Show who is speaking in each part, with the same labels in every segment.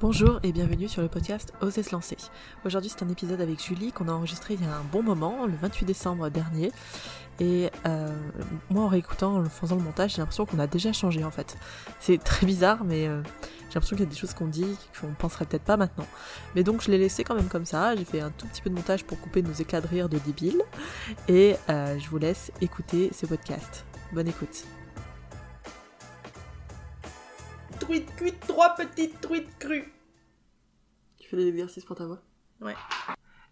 Speaker 1: Bonjour et bienvenue sur le podcast Oser se lancer. Aujourd'hui c'est un épisode avec Julie qu'on a enregistré il y a un bon moment, le 28 décembre dernier. Et euh, moi en réécoutant, en faisant le montage, j'ai l'impression qu'on a déjà changé en fait. C'est très bizarre mais euh, j'ai l'impression qu'il y a des choses qu'on dit qu'on penserait peut-être pas maintenant. Mais donc je l'ai laissé quand même comme ça, j'ai fait un tout petit peu de montage pour couper nos éclats de rire de débiles. Et euh, je vous laisse écouter ce podcast. Bonne écoute.
Speaker 2: Truite cuite, trois petites truites crues.
Speaker 1: Tu fais des exercices pour ta voix?
Speaker 2: Ouais.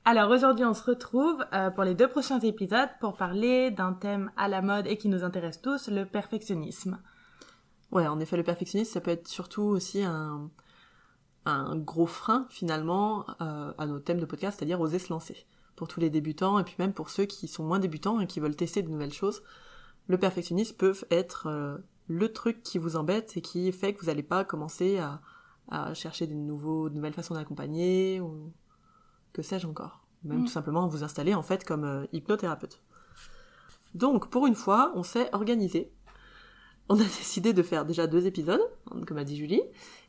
Speaker 2: Alors aujourd'hui, on se retrouve euh, pour les deux prochains épisodes pour parler d'un thème à la mode et qui nous intéresse tous, le perfectionnisme.
Speaker 1: Ouais, en effet, le perfectionnisme, ça peut être surtout aussi un, un gros frein finalement euh, à nos thèmes de podcast, c'est-à-dire oser se lancer. Pour tous les débutants et puis même pour ceux qui sont moins débutants et qui veulent tester de nouvelles choses, le perfectionnisme peut être euh, le truc qui vous embête et qui fait que vous n'allez pas commencer à, à chercher de, nouveaux, de nouvelles façons d'accompagner ou que sais-je encore. Même
Speaker 2: Mm.
Speaker 1: tout simplement vous installer en fait comme euh, hypnothérapeute. Donc pour une fois, on s'est organisé. On a décidé de faire déjà deux épisodes, hein, comme a dit Julie.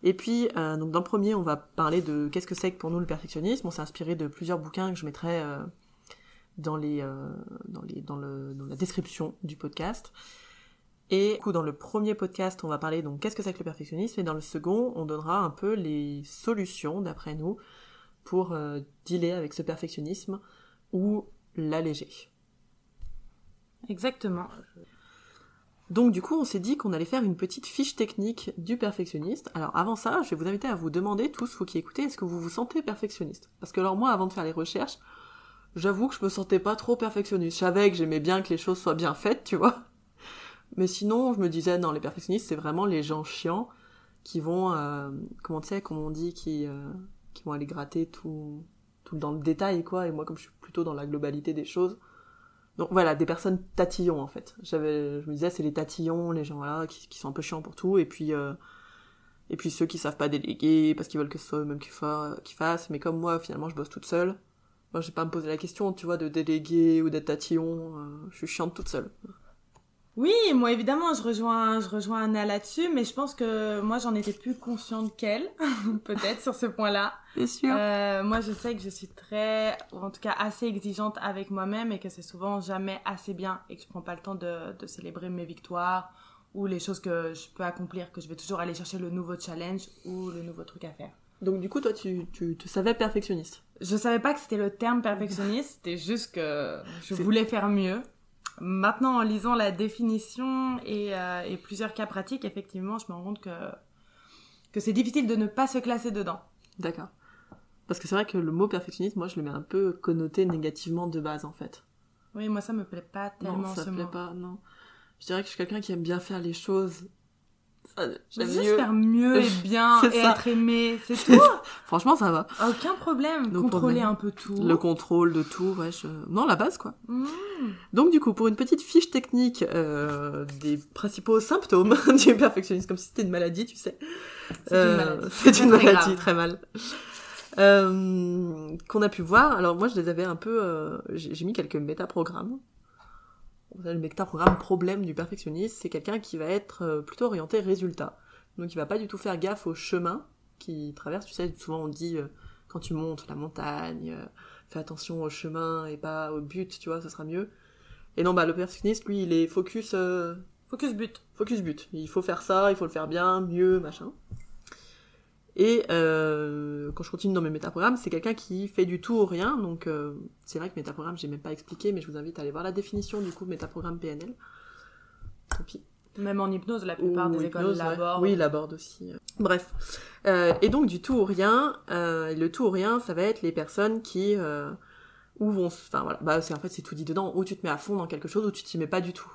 Speaker 1: Et puis, euh, donc dans le premier, on va parler de qu'est-ce que c'est que pour nous le perfectionnisme. On s'est inspiré de plusieurs bouquins que je mettrai euh, dans, les, euh, dans, les, dans, le, dans la description du podcast. Et du coup, dans le premier podcast, on va parler donc qu'est-ce que c'est que le perfectionnisme, et dans le second, on donnera un peu les solutions, d'après nous, pour euh, dealer avec ce perfectionnisme ou l'alléger.
Speaker 2: Exactement.
Speaker 1: Donc du coup, on s'est dit qu'on allait faire une petite fiche technique du perfectionniste. Alors avant ça, je vais vous inviter à vous demander tous, vous qui écoutez, est-ce que vous vous sentez perfectionniste? Parce que alors moi, avant de faire les recherches, j'avoue que je me sentais pas trop perfectionniste. Je savais que j'aimais bien que les choses soient bien faites, tu vois. Mais sinon, je me disais, non, les perfectionnistes, c'est vraiment les gens chiants qui vont, euh, comment tu sais, comme on dit, qui, euh, qui vont aller gratter tout, tout dans le détail, quoi. Et moi, comme je suis plutôt dans la globalité des choses, donc voilà, des personnes tatillons en fait. J'avais, je me disais, c'est les tatillons, les gens voilà, qui, sont un peu chiants pour tout, et puis euh, et puis ceux qui savent pas déléguer parce qu'ils veulent que ce soit eux-mêmes qui, qui fassent. Mais comme moi, finalement, je bosse toute seule. Moi, j'ai pas à me poser la question, tu vois, de déléguer ou d'être tatillon. euh, je suis chiante toute seule.
Speaker 2: Oui, moi évidemment, je rejoins, je rejoins Anna là-dessus, mais je pense que moi j'en étais plus consciente qu'elle, peut-être sur ce point-là.
Speaker 1: C'est sûr.
Speaker 2: Euh, moi, je sais que je suis très, ou en tout cas assez exigeante avec moi-même et que c'est souvent jamais assez bien et que je prends pas le temps de, de célébrer mes victoires ou les choses que je peux accomplir, que je vais toujours aller chercher le nouveau challenge ou le nouveau truc à faire.
Speaker 1: Donc du coup, toi, tu, tu te savais perfectionniste.
Speaker 2: Je savais pas que c'était le terme perfectionniste, c'était juste que je voulais faire mieux. Maintenant, en lisant la définition et, euh, et plusieurs cas pratiques, effectivement, je me rends compte que, que c'est difficile de ne pas se classer dedans.
Speaker 1: D'accord. Parce que c'est vrai que le mot perfectionniste, moi, je le mets un peu connoté négativement de base, en fait.
Speaker 2: Oui, moi ça me plaît pas tellement
Speaker 1: non, ça me plaît
Speaker 2: mot.
Speaker 1: pas, non. Je dirais que je suis quelqu'un qui aime bien faire les choses. J'aime
Speaker 2: Juste
Speaker 1: mieux.
Speaker 2: faire mieux et bien et
Speaker 1: ça.
Speaker 2: être aimé, c'est tout.
Speaker 1: Franchement, ça va.
Speaker 2: Aucun problème.
Speaker 1: No
Speaker 2: Contrôler un peu tout.
Speaker 1: Le contrôle de tout, ouais, je... Non, la base, quoi.
Speaker 2: Mmh.
Speaker 1: Donc, du coup, pour une petite fiche technique euh, des principaux symptômes du perfectionnisme, comme si c'était une maladie, tu sais.
Speaker 2: C'est une maladie.
Speaker 1: C'est
Speaker 2: Très,
Speaker 1: une
Speaker 2: très
Speaker 1: maladie,
Speaker 2: grave.
Speaker 1: très mal. Euh, qu'on a pu voir. Alors, moi, je les avais un peu... euh, j'ai mis quelques métaprogrammes. Le métaprogramme problème du perfectionniste, c'est quelqu'un qui va être euh, plutôt orienté résultat. Donc, il va pas du tout faire gaffe au chemin qu'il traverse. Tu sais, souvent on dit, euh, quand tu montes la montagne, euh, fais attention au chemin et pas au but, tu vois, ce sera mieux. Et non, bah, le perfectionniste, lui, il est focus,
Speaker 2: Focus but.
Speaker 1: focus but. Il faut faire ça, il faut le faire bien, mieux, machin. Et euh, quand je continue dans mes métaprogrammes, c'est quelqu'un qui fait du tout ou rien. Donc euh, c'est vrai que métaprogramme, j'ai même pas expliqué, mais je vous invite à aller voir la définition du coup métaprogramme PNL. Tant pis.
Speaker 2: Même en hypnose, la plupart
Speaker 1: Ou
Speaker 2: des écoles
Speaker 1: hypnose, ouais.
Speaker 2: l'abordent.
Speaker 1: Oui, l'aborde aussi. Bref. Euh, et donc, du tout ou rien, euh, le tout ou rien, ça va être les personnes qui... Euh, où vont... Enfin, voilà. Bah, c'est, en fait, c'est tout dit dedans. Où tu te mets à fond dans quelque chose, ou tu t'y mets pas du tout.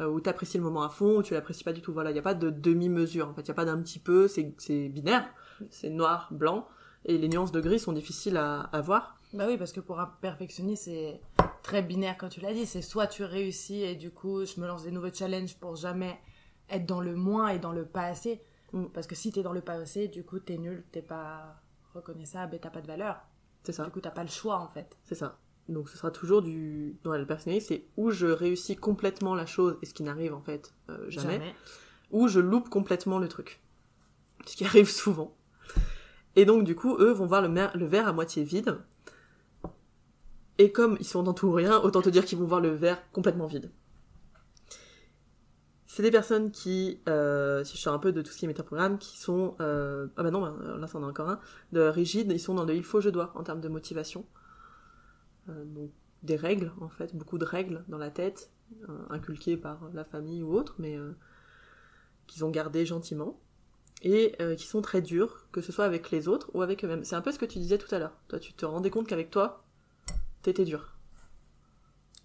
Speaker 1: Euh, où t'apprécies le moment à fond, ou tu l'apprécies pas du tout. Voilà, il n'y a pas de demi-mesure. En fait, il n'y a pas d'un petit peu. C'est, c'est binaire. C'est noir, blanc. Et les nuances de gris sont difficiles à, à voir.
Speaker 2: Bah oui, parce que pour un perfectionniste, c'est très binaire, comme tu l'as dit. C'est soit tu réussis et du coup, je me lance des nouveaux challenges pour jamais être dans le moins et dans le pas assez.
Speaker 1: Mm.
Speaker 2: Parce que si t'es dans le pas assez, du coup, t'es nul, t'es pas reconnaissable et t'as pas de valeur.
Speaker 1: C'est ça.
Speaker 2: Du coup, t'as pas le choix, en fait.
Speaker 1: C'est ça. Donc ce sera toujours du... Dans le personnalisme, c'est où je réussis complètement la chose, et ce qui n'arrive en fait euh, jamais. ou je loupe complètement le truc. Ce qui arrive souvent. Et donc, du coup, eux vont voir le, verre à moitié vide. Et comme ils sont dans tout ou rien, autant te dire qu'ils vont voir le verre complètement vide. C'est des personnes qui, euh, si je sors un peu de tout ce qui est métaprogramme, qui sont, euh, ah bah non, bah, là c'en a encore un, de rigides, ils sont dans le il faut, je dois en termes de motivation. Euh, donc des règles en fait, beaucoup de règles dans la tête, euh, inculquées par la famille ou autre, mais qu'ils ont gardées gentiment et euh, qui sont très durs, que ce soit avec les autres ou avec eux-mêmes. C'est un peu ce que tu disais tout à l'heure. Toi, tu te rendais compte qu'avec toi, t'étais dur,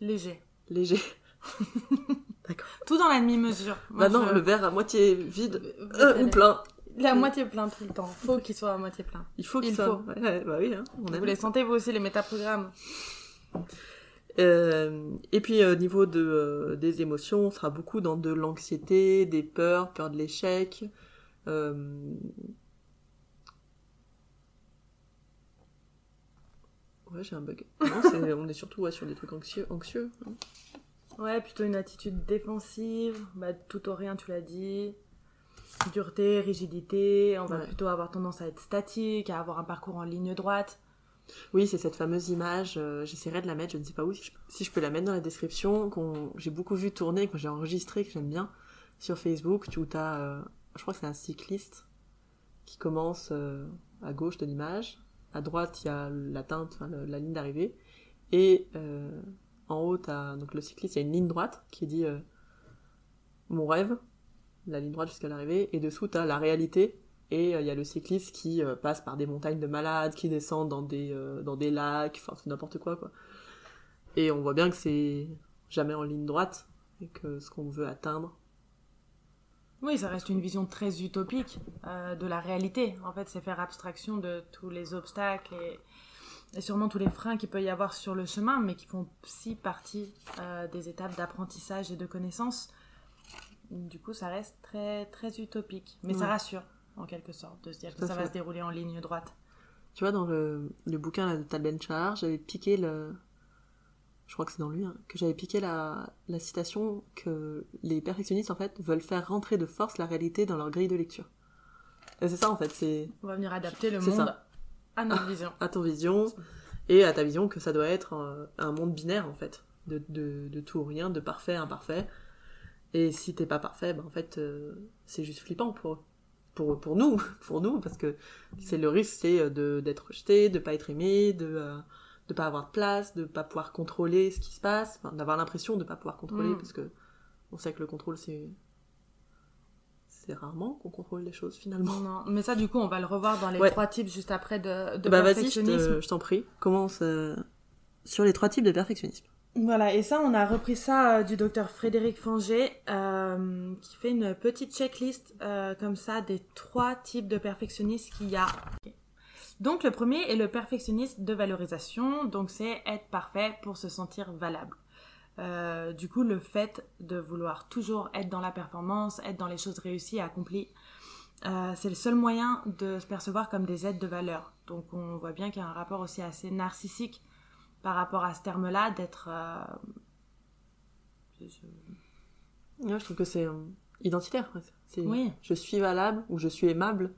Speaker 2: Léger.
Speaker 1: léger.
Speaker 2: Tout dans la demi-mesure.
Speaker 1: Maintenant,
Speaker 2: je-
Speaker 1: le verre à moitié vide
Speaker 2: Euh,
Speaker 1: euh, ou plein.
Speaker 2: La moitié plein tout le temps. Faut qu'il soit à moitié plein.
Speaker 1: Il faut qu'il
Speaker 2: Il
Speaker 1: soit.
Speaker 2: faut.
Speaker 1: Ouais, ouais, bah oui, hein, on
Speaker 2: Vous
Speaker 1: aime.
Speaker 2: les sentez vous aussi les métaprogrammes
Speaker 1: Euh, et puis au niveau de, euh, des émotions, on sera beaucoup dans de l'anxiété, des peurs, peur de l'échec. Euh, Ouais, j'ai un bug. Non, on est surtout ouais, sur des trucs anxieux. anxieux hein.
Speaker 2: Ouais, plutôt une attitude défensive, bah, tout ou rien, tu l'as dit. Dureté, rigidité, on va
Speaker 1: Ouais.
Speaker 2: plutôt avoir tendance à être statique, à avoir un parcours en ligne droite.
Speaker 1: Oui, c'est cette fameuse image. euh, J'essaierai de la mettre, je ne sais pas où, si je, si je peux la mettre dans la description, qu'on j'ai beaucoup vu tourner, que j'ai enregistré, que j'aime bien, sur Facebook, où tu as, je crois que c'est un cycliste qui commence euh, à gauche de l'image. À droite, il y a la teinte, la ligne d'arrivée. Et euh, en haut, t'as- donc le cycliste, il y a une ligne droite qui dit euh, mon rêve, la ligne droite jusqu'à l'arrivée. Et dessous, tu as la réalité. Et il y a le cycliste qui passe par des montagnes de malades, qui descend dans des, dans des lacs, enfin c'est n'importe quoi. Et on voit bien que c'est jamais en ligne droite et que ce qu'on veut atteindre.
Speaker 2: Oui, ça reste une vision très utopique euh, de la réalité. En fait, c'est faire abstraction de tous les obstacles et, et sûrement tous les freins qu'il peut y avoir sur le chemin, mais qui font si partie euh, des étapes d'apprentissage et de connaissance. Du coup, ça reste très, très utopique. Mais ça rassure, en quelque sorte, de se dire
Speaker 1: Tout
Speaker 2: que ça
Speaker 1: fait.
Speaker 2: va se dérouler en ligne droite.
Speaker 1: Tu vois, dans le, le bouquin là, de Tal Ben-Shahar, j'avais piqué le. Je crois que c'est dans lui, hein, que j'avais piqué la, la citation que les perfectionnistes en fait veulent faire rentrer de force la réalité dans leur grille de lecture. Et c'est ça en fait, c'est
Speaker 2: On va venir adapter le monde
Speaker 1: ça.
Speaker 2: à notre vision.
Speaker 1: à ton vision et à ta vision que ça doit être un, un monde binaire en fait, de, de, de tout ou rien, de parfait, imparfait. Et si t'es pas parfait, ben en fait euh, c'est juste flippant pour eux. Pour, pour nous, pour nous, parce que c'est le risque, c'est euh, de d'être rejeté, de pas être aimé, de euh, de pas avoir de place, de pas pouvoir contrôler ce qui se passe, enfin, d'avoir l'impression de pas pouvoir contrôler,
Speaker 2: Mm.
Speaker 1: parce que on sait que le contrôle c'est c'est rarement qu'on contrôle les choses finalement.
Speaker 2: Non, mais ça, du coup, on va le revoir dans les
Speaker 1: Ouais.
Speaker 2: trois types juste après de, de
Speaker 1: bah vas-y, je
Speaker 2: perfectionnisme.
Speaker 1: te- je t'en prie, commence euh, sur les trois types de perfectionnisme.
Speaker 2: Voilà, et ça, on a repris ça euh, du docteur Frédéric Fanger, euh, qui fait une petite checklist comme ça des trois types de perfectionnistes qu'il y a. Donc, le premier est le perfectionniste de valorisation, donc c'est être parfait pour se sentir valable. Euh, du coup, le fait de vouloir toujours être dans la performance, être dans les choses réussies, accomplies, euh, c'est le seul moyen de se percevoir comme des aides de valeur. Donc, on voit bien qu'il y a un rapport aussi assez narcissique par rapport à ce terme-là, d'être... euh, je- je-
Speaker 1: Ouais, je trouve que c'est euh, identitaire. C'est
Speaker 2: Oui.
Speaker 1: je suis valable ou je suis aimable.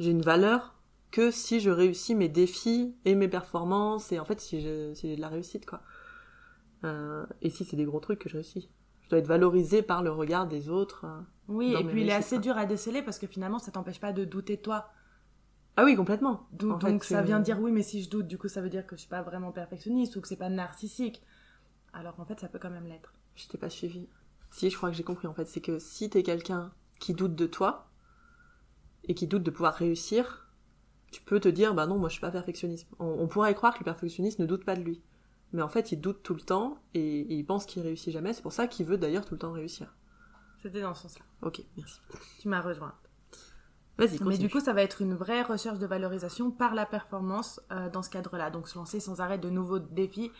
Speaker 1: J'ai une valeur que si je réussis mes défis et mes performances et en fait si j'ai de la réussite quoi. Euh, et si c'est des gros trucs que je réussis. Je dois être valorisée par le regard des autres. euh.
Speaker 2: Oui, et puis il est assez dur à déceler parce que finalement, ça t'empêche pas de douter de toi.
Speaker 1: Ah oui, complètement.
Speaker 2: Donc
Speaker 1: fait,
Speaker 2: ça
Speaker 1: euh,
Speaker 2: vient dire oui, mais si je doute, du coup, ça veut dire que je suis pas vraiment perfectionniste ou que c'est pas narcissique. Alors qu'en fait, ça peut quand même l'être.
Speaker 1: Je t'ai pas suivi. Si, je crois que j'ai compris en fait. C'est que si t'es quelqu'un qui doute de toi et qui doute de pouvoir réussir, tu peux te dire bah non, moi je suis pas perfectionniste. On, on pourrait croire que le perfectionniste ne doute pas de lui. Mais en fait, il doute tout le temps et, et il pense qu'il réussit jamais. C'est pour ça qu'il veut d'ailleurs tout le temps réussir.
Speaker 2: C'était dans ce sens-là.
Speaker 1: Ok, merci.
Speaker 2: Tu m'as rejoint.
Speaker 1: Vas-y,
Speaker 2: Mais du coup, ça va être une vraie recherche de valorisation par la performance euh, dans ce cadre-là. Donc, se lancer sans arrêt de nouveaux défis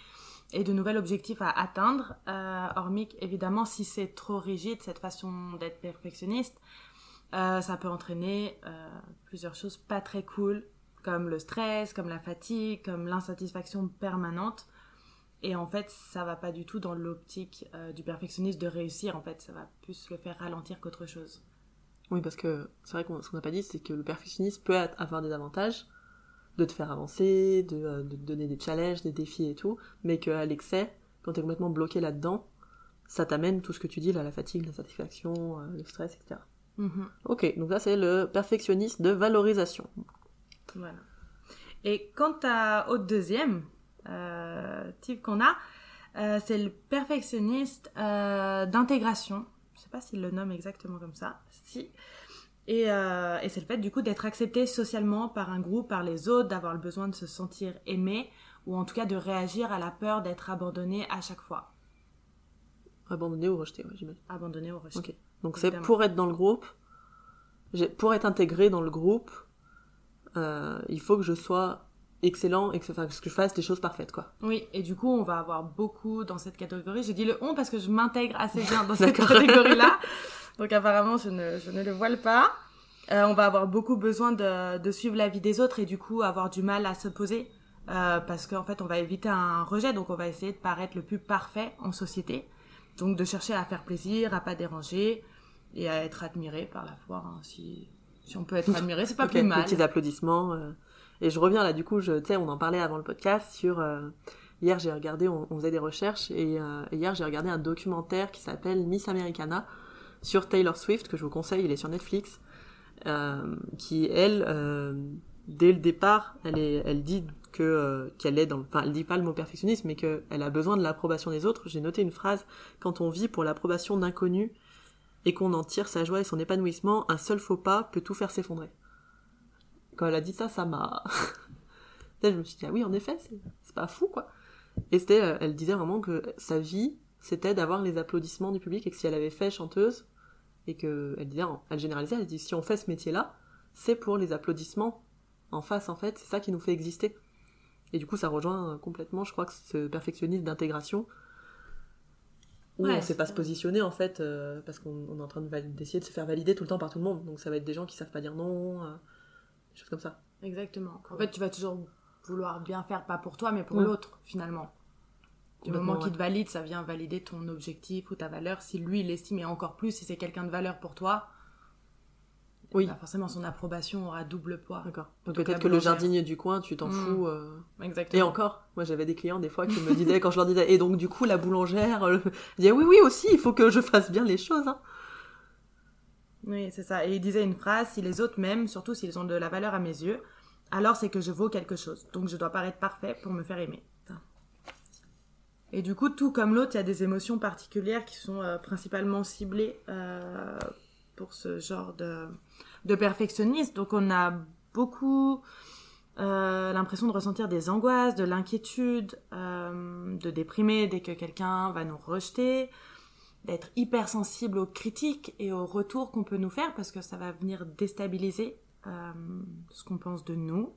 Speaker 2: et de nouveaux objectifs à atteindre. Euh, hormis, évidemment, si c'est trop rigide, cette façon d'être perfectionniste, euh, ça peut entraîner euh, plusieurs choses pas très cool, comme le stress, comme la fatigue, comme l'insatisfaction permanente. Et en fait, ça va pas du tout dans l'optique euh, du perfectionniste de réussir. En fait, ça va plus le faire ralentir qu'autre chose.
Speaker 1: Oui, parce que c'est vrai qu'on ce qu'on n'a pas dit, c'est que le perfectionnisme peut avoir des avantages, de te faire avancer, de, te donner des challenges, des défis et tout, mais qu'à l'excès, quand t'es complètement bloqué là-dedans, ça t'amène tout ce que tu dis, là, la fatigue, la satisfaction, le stress, etc.
Speaker 2: Mhm.
Speaker 1: Ok, donc ça c'est le perfectionnisme de valorisation.
Speaker 2: Voilà. Et quant à, au deuxième euh, type qu'on a, euh, c'est le perfectionniste euh, d'intégration. Je sais pas s'il le nomme exactement comme ça. Si. Et, et c'est le fait du coup d'être accepté socialement par un groupe, par les autres, d'avoir le besoin de se sentir aimé, ou en tout cas de réagir à la peur d'être abandonné à chaque fois.
Speaker 1: Abandonné ou rejeté, ouais, j'imagine.
Speaker 2: Abandonné ou rejeté.
Speaker 1: Ok. Donc c'est pour être dans le groupe, pour être intégré dans le groupe, euh, il faut que je sois excellent et que, enfin, que je fasse des choses parfaites, quoi.
Speaker 2: Oui, et du coup, on va avoir beaucoup dans cette catégorie. J'ai dit le on parce que je m'intègre assez bien dans cette catégorie-là. Donc apparemment, je ne, je ne le voile pas. Euh, on va avoir beaucoup besoin de, de suivre la vie des autres et du coup avoir du mal à se poser. euh, parce qu'en fait, on va éviter un rejet, donc on va essayer de paraître le plus parfait en société. Donc de chercher à faire plaisir, à pas déranger et à être admiré par la foi. hein. Si, si on peut être admiré, c'est pas plus mal.
Speaker 1: petits applaudissements. euh. Et je reviens là, du coup, tu sais, on en parlait avant le podcast sur. euh, hier, j'ai regardé, on, on faisait des recherches, et, euh, hier, j'ai regardé un documentaire qui s'appelle Miss Americana sur Taylor Swift, que je vous conseille, il est sur Netflix, euh, qui, elle, euh, dès le départ, elle, est, elle dit que euh, qu'elle est dans. le- Enfin, elle dit pas le mot perfectionnisme, mais qu'elle a besoin de l'approbation des autres. J'ai noté une phrase quand on vit pour l'approbation d'inconnus et qu'on en tire sa joie et son épanouissement, un seul faux pas peut tout faire s'effondrer quand elle a dit ça, ça m'a. Je me suis dit, ah oui, en effet, c'est c'est pas fou, quoi. Et c'était, euh, elle disait vraiment que sa vie, c'était d'avoir les applaudissements du public et que si elle avait fait chanteuse, et que, elle disait, elle généralisait, elle dit, si on fait ce métier-là, c'est pour les applaudissements en face, en fait, c'est ça qui nous fait exister. Et du coup, ça rejoint euh, complètement, je crois, que ce perfectionnisme d'intégration, où
Speaker 2: Ouais,
Speaker 1: on sait pas se positionner, en fait, euh, parce qu'on on est en train d'essayer de se faire valider tout le temps par tout le monde. Donc ça va être des gens qui savent pas dire non, euh, des choses comme ça.
Speaker 2: Exactement. En fait, tu vas toujours vouloir bien faire, pas pour toi, mais pour l'autre, finalement. Du moment qu'il te valide, ça vient valider ton objectif ou ta valeur. Si lui, il estime, et encore plus, si c'est quelqu'un de valeur pour toi,
Speaker 1: Oui.
Speaker 2: bah forcément, son approbation aura double poids.
Speaker 1: D'accord. Donc peut-être que le jardinier du coin, tu t'en
Speaker 2: Mm.
Speaker 1: fous. euh.
Speaker 2: Exactement.
Speaker 1: Et encore, moi j'avais des clients des fois qui me disaient, quand je leur disais, et donc du coup la boulangère, euh, je disais, oui, oui aussi, il faut que je fasse bien les choses. Hein.
Speaker 2: Oui, c'est ça. Et il disait une phrase, si les autres m'aiment, surtout s'ils ont de la valeur à mes yeux, alors c'est que je vaux quelque chose. Donc je dois paraître parfait pour me faire aimer. Et du coup, tout comme l'autre, il y a des émotions particulières qui sont euh, principalement ciblées euh, pour ce genre de, de perfectionnisme. Donc on a beaucoup euh, l'impression de ressentir des angoisses, de l'inquiétude, euh, de déprimer dès que quelqu'un va nous rejeter, d'être hypersensible aux critiques et aux retours qu'on peut nous faire parce que ça va venir déstabiliser euh, ce qu'on pense de nous.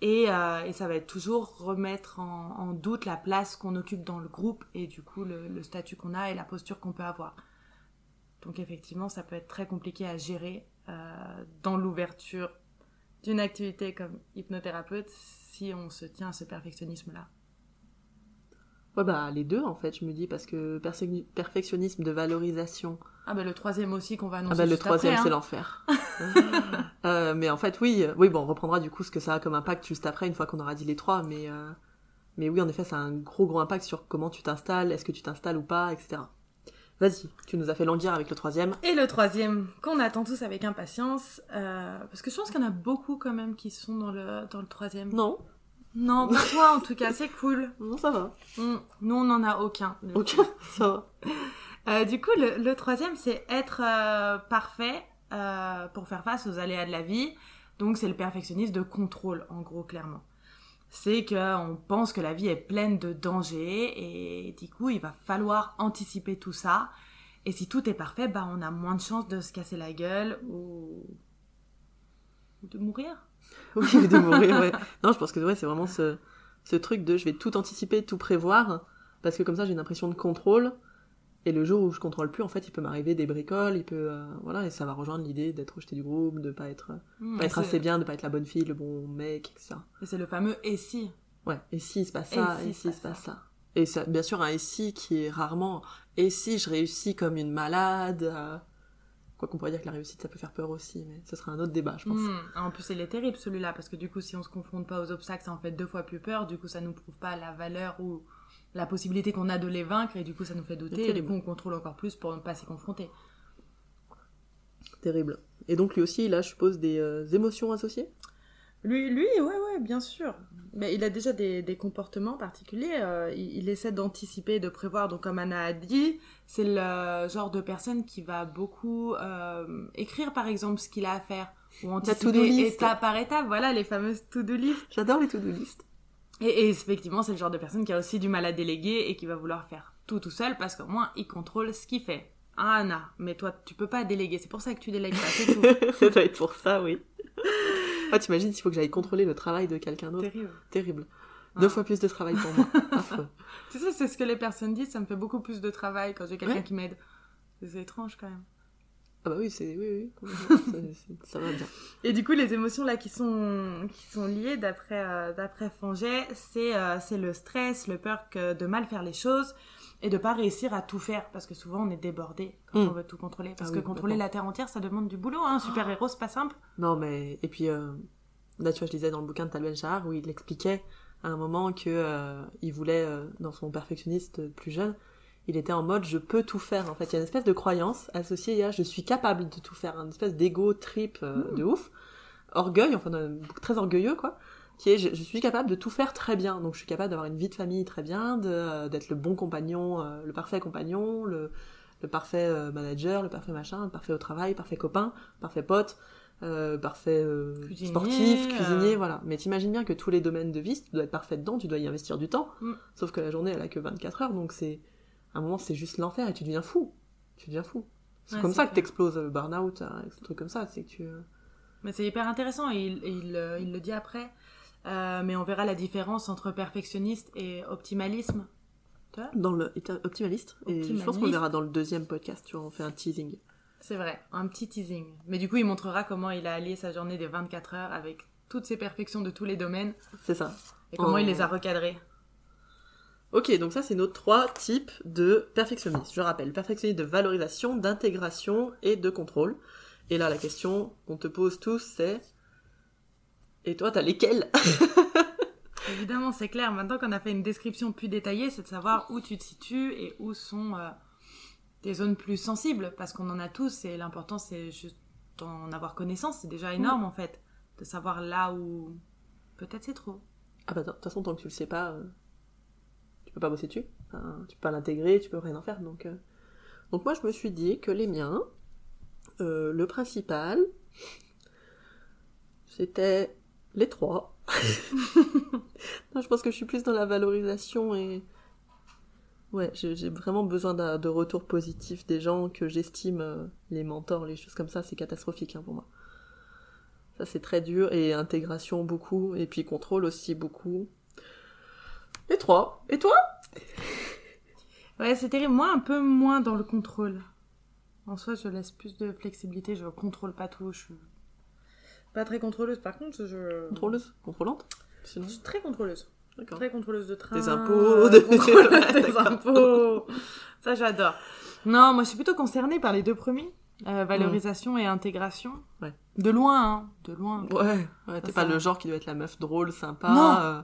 Speaker 2: Et, et ça va être toujours remettre en, en doute la place qu'on occupe dans le groupe et du coup le, le statut qu'on a et la posture qu'on peut avoir. Donc effectivement, ça peut être très compliqué à gérer euh, dans l'ouverture d'une activité comme hypnothérapeute si on se tient à ce perfectionnisme-là.
Speaker 1: Ouais, bah les deux en fait, je me dis, parce que perfectionnisme de valorisation,
Speaker 2: Ah bah le troisième aussi qu'on va annoncer
Speaker 1: ah bah le
Speaker 2: juste
Speaker 1: troisième
Speaker 2: après,
Speaker 1: c'est
Speaker 2: hein.
Speaker 1: l'enfer. Euh, mais en fait, oui, oui, bon, on reprendra du coup ce que ça a comme impact juste après, une fois qu'on aura dit les trois, mais, euh, mais oui, en effet, ça a un gros gros impact sur comment tu t'installes, est-ce que tu t'installes ou pas, etc. Vas-y, tu nous as fait languir avec le troisième.
Speaker 2: Et le troisième, qu'on attend tous avec impatience, euh, parce que je pense qu'il y en a beaucoup quand même qui sont dans le, dans le troisième.
Speaker 1: Non,
Speaker 2: Non, pas toi en tout cas, c'est cool.
Speaker 1: non, ça va.
Speaker 2: Mm, Nous, on n'en a aucun.
Speaker 1: Ok, ça va.
Speaker 2: Euh, du coup, le, le troisième, c'est être euh, parfait euh, pour faire face aux aléas de la vie. Donc, c'est le perfectionnisme de contrôle, en gros, clairement. C'est qu'on pense que la vie est pleine de dangers et du coup, il va falloir anticiper tout ça. Et si tout est parfait, bah, on a moins de chances de se casser la gueule ou de mourir.
Speaker 1: Oui, de mourir, ouais. Non, je pense que ouais, c'est vraiment ce, ce truc de je vais tout anticiper, tout prévoir, parce que comme ça j'ai une impression de contrôle, et le jour où je contrôle plus, en fait, il peut m'arriver des bricoles, il peut, euh, voilà, et ça va rejoindre l'idée d'être rejeté du groupe, de pas être,
Speaker 2: Mm,
Speaker 1: pas être assez bien, de pas être la bonne fille, le bon mec, etc.
Speaker 2: Et c'est le fameux et si.
Speaker 1: Ouais, et si il se passe ça,
Speaker 2: Et
Speaker 1: et si il se passe ça. Et ça, bien sûr, un et si qui est rarement, et si je réussis comme une malade, euh, Quoi qu'on pourrait dire que la réussite, ça peut faire peur aussi, mais ce sera un autre débat, je pense.
Speaker 2: Hmm. En plus, il est terrible celui-là, parce que du coup, si on se confronte pas aux obstacles, ça en fait deux fois plus peur. Du coup, ça nous prouve pas la valeur ou la possibilité qu'on a de les vaincre, et du coup, ça nous fait douter. Et du coup, on contrôle encore plus pour ne pas s'y confronter.
Speaker 1: Terrible. Et donc, lui aussi, il a, je suppose, des euh, émotions associées?
Speaker 2: Lui, lui, ouais, ouais, bien sûr. Mais il a déjà des, des comportements particuliers. euh, il, il essaie d'anticiper, de prévoir. Donc, comme Anna a dit, c'est le genre de personne qui va beaucoup euh, écrire, par exemple, ce qu'il a à faire. Ou
Speaker 1: to-do
Speaker 2: anticiper
Speaker 1: list.
Speaker 2: étape par étape. Voilà, les fameuses to-do list.
Speaker 1: J'adore les to-do list.
Speaker 2: Et, et effectivement, c'est le genre de personne qui a aussi du mal à déléguer et qui va vouloir faire tout tout seul parce qu'au moins, il contrôle ce qu'il fait. Ah, Anna, mais toi, tu peux pas déléguer. C'est pour ça que tu délègues pas, c'est tout.
Speaker 1: ça doit être pour ça, oui. Ah, t'imagines s'il faut que j'aille contrôler le travail de quelqu'un d'autre
Speaker 2: Terrible.
Speaker 1: Terrible.
Speaker 2: Ah.
Speaker 1: Deux fois plus de travail pour moi. Affreux.
Speaker 2: Tu sais, c'est ce que les personnes disent, ça me fait beaucoup plus de travail quand j'ai quelqu'un
Speaker 1: Ouais.
Speaker 2: qui m'aide. C'est étrange quand même.
Speaker 1: Ah bah oui, c'est... Oui, oui. Ça- va bien.
Speaker 2: Et du coup, les émotions là qui sont, qui sont liées, d'après euh, d'après Fanget, c'est euh, c'est le stress, le peur que de mal faire les choses et de pas réussir à tout faire parce que souvent on est débordé quand
Speaker 1: Mm.
Speaker 2: on veut tout contrôler. Parce
Speaker 1: Ah
Speaker 2: que
Speaker 1: oui,
Speaker 2: contrôler la terre entière, ça demande du boulot. Hein. Super héros, c'est pas simple.
Speaker 1: Non, mais... Et puis, euh, là, tu vois, je lisais dans le bouquin de Tal Ben-Shahar où il expliquait à un moment que euh, il voulait, dans son perfectionniste plus jeune, il était en mode je peux tout faire. En fait, il y a une espèce de croyance associée à je suis capable de tout faire, une espèce d'ego trip euh,
Speaker 2: Mm.
Speaker 1: de ouf, orgueil, enfin très orgueilleux quoi, qui est je, je suis capable de tout faire très bien. Donc je suis capable d'avoir une vie de famille très bien, euh, d'être le bon compagnon, euh, le parfait compagnon, le, le parfait euh, manager, le parfait machin, le parfait au travail, parfait copain, parfait pote. euh, parfait euh,
Speaker 2: Cuisinier,
Speaker 1: sportif, cuisinier, voilà. Mais t'imagines bien que tous les domaines de vie, tu dois être parfait dedans, tu dois y investir du temps.
Speaker 2: Mm.
Speaker 1: Sauf que la journée, elle a que 24 heures, donc c'est à un moment, c'est juste l'enfer et tu deviens fou. Tu deviens fou. C'est
Speaker 2: Ouais,
Speaker 1: comme ça que t'exploses le burn-out, hein, des trucs comme ça. C'est que tu. euh,
Speaker 2: Mais c'est hyper intéressant et il, il, euh, il le dit après. Euh, mais on verra la différence entre perfectionniste et optimalisme. Tu vois
Speaker 1: Dans le état optimaliste. Et je pense qu'on
Speaker 2: Optimaliste.
Speaker 1: verra dans le deuxième podcast, tu vois, on fait un teasing.
Speaker 2: C'est vrai, un petit teasing. Mais du coup, il montrera comment il a allié sa journée des 24 heures avec toutes ses perfections de tous les domaines
Speaker 1: C'est ça.
Speaker 2: et comment il les a recadrées.
Speaker 1: Ok, donc ça, c'est nos trois types de perfectionnisme. Je rappelle, perfectionniste de valorisation, d'intégration et de contrôle. Et là, la question qu'on te pose tous, c'est. Et toi, t'as lesquels
Speaker 2: Évidemment, c'est clair. Maintenant qu'on a fait une description plus détaillée, c'est de savoir où tu te situes et où sont euh, tes zones plus sensibles. Parce qu'on en a tous et l'important, c'est juste d'en avoir connaissance. C'est déjà énorme, en fait. De savoir là où peut-être c'est trop.
Speaker 1: Ah bah, de toute façon, tant que tu le sais pas, euh, peux pas bosser dessus. Enfin, tu peux pas l'intégrer, tu peux rien en faire. Donc, euh. donc moi, je me suis dit que les miens, euh, le principal, c'était les trois. non, je pense que je suis plus dans la valorisation et... Ouais, j'ai vraiment besoin de retours positifs des gens que j'estime, euh, les mentors, les choses comme ça, c'est catastrophique hein, pour moi. Ça, c'est très dur. Et intégration, beaucoup. Et puis contrôle aussi, beaucoup. Les trois. Et toi?
Speaker 2: Ouais, c'est terrible. Moi, un peu moins dans le contrôle. En soi, je laisse plus de flexibilité. Je contrôle pas tout. Je suis pas très contrôleuse. Par contre, je.
Speaker 1: Contrôleuse? Contrôlante? Sinon,
Speaker 2: Je suis très contrôleuse.
Speaker 1: d'accord.
Speaker 2: Très contrôleuse de train.
Speaker 1: Des impôts,
Speaker 2: euh,
Speaker 1: de-
Speaker 2: des impôts. Ça, j'adore. Non, moi, je suis plutôt concernée par les deux premiers. Euh, valorisation et intégration.
Speaker 1: Ouais.
Speaker 2: De loin, hein. De loin.
Speaker 1: Ouais, ouais t'es pas le genre qui doit être la meuf drôle, sympa,
Speaker 2: Non.
Speaker 1: euh,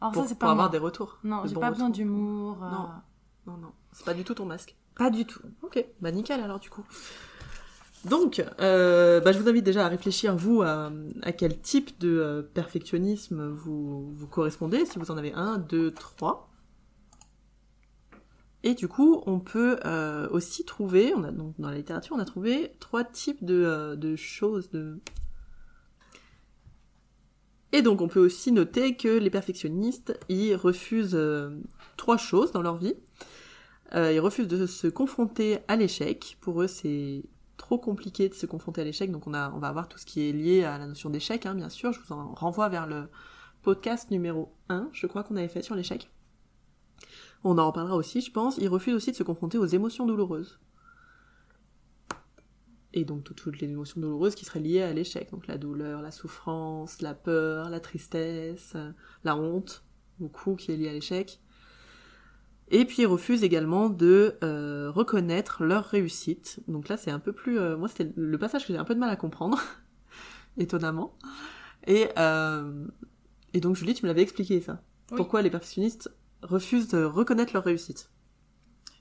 Speaker 2: Alors,
Speaker 1: pour,
Speaker 2: ça, c'est
Speaker 1: pour
Speaker 2: pas
Speaker 1: avoir des retours.
Speaker 2: Non, j'ai pas besoin d'humour. euh,
Speaker 1: Non. Non, non, c'est pas du tout ton masque.
Speaker 2: Pas du tout.
Speaker 1: Ok, bah nickel alors du coup. Donc, euh, bah, je vous invite déjà à réfléchir, vous, à, à quel type de euh, perfectionnisme vous, vous correspondez, si vous en avez un, deux, trois. Et du coup, on peut euh, aussi trouver, on a, donc, dans la littérature, on a trouvé trois types de, de choses, de... Et donc, on peut aussi noter que les perfectionnistes, ils refusent euh, trois choses dans leur vie. Euh, ils refusent de se confronter à l'échec. Pour eux, c'est trop compliqué de se confronter à l'échec. Donc on, a, on va voir tout ce qui est lié à la notion d'échec, hein, bien sûr. Je vous en renvoie vers le podcast numéro 1, je crois qu'on avait fait sur l'échec. On en reparlera aussi, je pense. Ils refusent aussi de se confronter aux émotions douloureuses. Et donc toutes, toutes les émotions douloureuses qui seraient liées à l'échec. Donc la douleur, la souffrance, la peur, la tristesse, euh, la honte, beaucoup qui est liée à l'échec. Et puis ils refusent également de euh, reconnaître leur réussite. Donc là c'est un peu plus... euh, moi c'était le passage que j'ai un peu de mal à comprendre, étonnamment. Et, euh, et donc Julie, tu me l'avais expliqué ça.
Speaker 2: Oui.
Speaker 1: Pourquoi les perfectionnistes refusent de reconnaître leur réussite?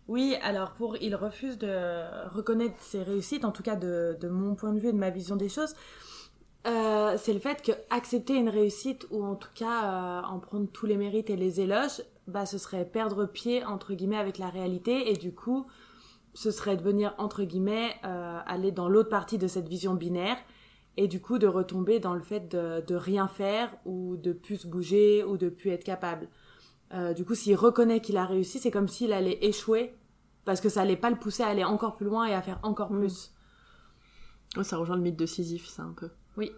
Speaker 2: Oui, alors pour il refuse de reconnaître ses réussites, en tout cas de, mon point de vue et de ma vision des choses, euh, c'est le fait que accepter une réussite ou en tout cas euh, en prendre tous les mérites et les éloges, bah ce serait perdre pied entre guillemets avec la réalité et du coup ce serait devenir entre guillemets euh, aller dans l'autre partie de cette vision binaire et du coup de retomber dans le fait de, de rien faire ou de plus se bouger ou de plus être capable. Du coup, s'il reconnaît qu'il a réussi, c'est comme s'il allait échouer parce que ça allait pas le pousser à aller encore plus loin et à faire encore
Speaker 1: Mm.
Speaker 2: plus.
Speaker 1: Ouais, ça rejoint le mythe de Sisyphe, ça un peu.
Speaker 2: Oui.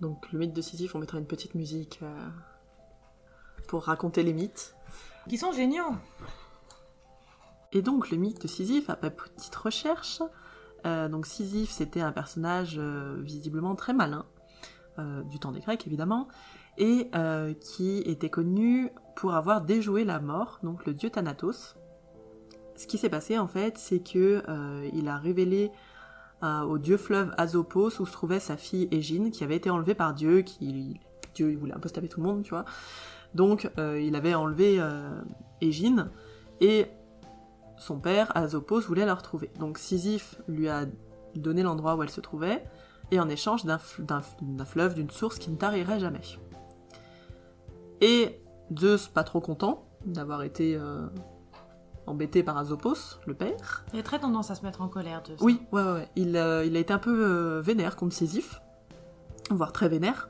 Speaker 1: Donc le mythe de Sisyphe, on mettra une petite musique euh, pour raconter les mythes.
Speaker 2: Qui sont géniaux.
Speaker 1: Et donc le mythe de Sisyphe, à petite recherche, euh, donc Sisyphe c'était un personnage euh, visiblement très malin, du temps des Grecs évidemment, et qui était connu pour avoir déjoué la mort, donc le dieu Thanatos. Ce qui s'est passé en fait, c'est que euh, il a révélé euh, au dieu fleuve Azopos où se trouvait sa fille Égine, qui avait été enlevée par Dieu, qui Dieu voulait un peu se tout le monde, tu vois. Donc euh, il avait enlevé Égine et son père, Azopos, voulait la retrouver. Donc Sisyphe lui a donné l'endroit où elle se trouvait, et en échange d'un fleuve, d'une source qui ne tarirait jamais. Et Zeus, pas trop content d'avoir été embêté par Azopos, le père,
Speaker 2: Il a très tendance à se mettre en colère. de ça.
Speaker 1: oui, ouais, ouais, ouais. Il, euh, il a été un peu euh, vénère contre Sisyphe, voire très vénère,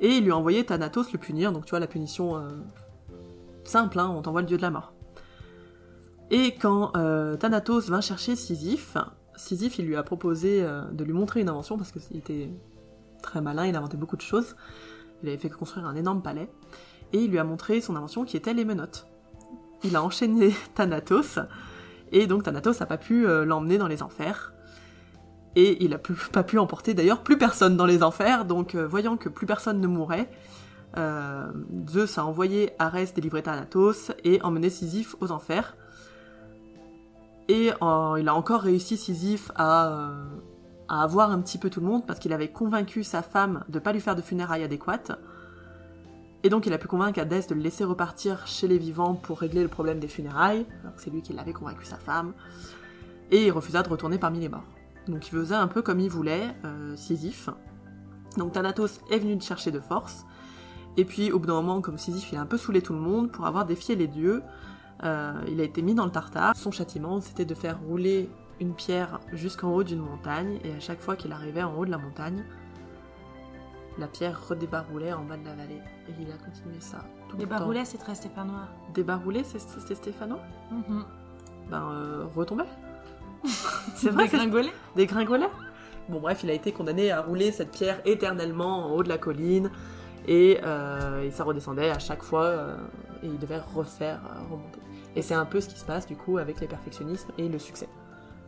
Speaker 1: et il lui a envoyé Thanatos le punir, donc tu vois la punition euh, simple, hein, on t'envoie le dieu de la mort. Et quand Thanatos vint chercher Sisyphe, Sisyphe il lui a proposé de lui montrer une invention parce qu'il était très malin, il inventait beaucoup de choses. Il avait fait construire un énorme palais, et il lui a montré son invention qui était les menottes. Il a enchaîné Thanatos, et donc Thanatos n'a pas pu euh, l'emmener dans les enfers. Et il a plus, pas pu emporter d'ailleurs plus personne dans les enfers, donc euh, voyant que plus personne ne mourrait, euh, Zeus a envoyé Arès délivrer Thanatos et emmener Sisyphe aux enfers. Et il a encore réussi Sisyphe à, à avoir un petit peu tout le monde parce qu'il avait convaincu sa femme de pas lui faire de funérailles adéquates. Et donc il a pu convaincre Hadès de le laisser repartir chez les vivants pour régler le problème des funérailles, alors que c'est lui qui l'avait convaincu sa femme. Et il refusa de retourner parmi les morts. Donc il faisait un peu comme il voulait, euh, Sisyphe. Donc Thanatos est venu le chercher de force. Et puis au bout d'un moment, comme Sisyphe il a un peu saoulé tout le monde pour avoir défié les dieux, euh, il a été mis dans le tartare. Son châtiment c'était de faire rouler une pierre jusqu'en haut d'une montagne, et à chaque fois qu'il arrivait en haut de la montagne, la pierre redébaroulait en bas de la vallée. Et il a continué ça tout
Speaker 2: Les
Speaker 1: le temps.
Speaker 2: baroulets, c'est très stéphanois.
Speaker 1: Débarouler, c'est c'est Stéphano
Speaker 2: Mhm.
Speaker 1: Ben, euh, retombait. c'est vrai, c'est
Speaker 2: Dégringolés
Speaker 1: dégringolait. Bon bref, il a été condamné à rouler cette pierre éternellement en haut de la colline et, euh, et ça redescendait à chaque fois euh, et il devait refaire euh, remonter. Et c'est un peu ce qui se passe du coup avec les perfectionnismes et le succès.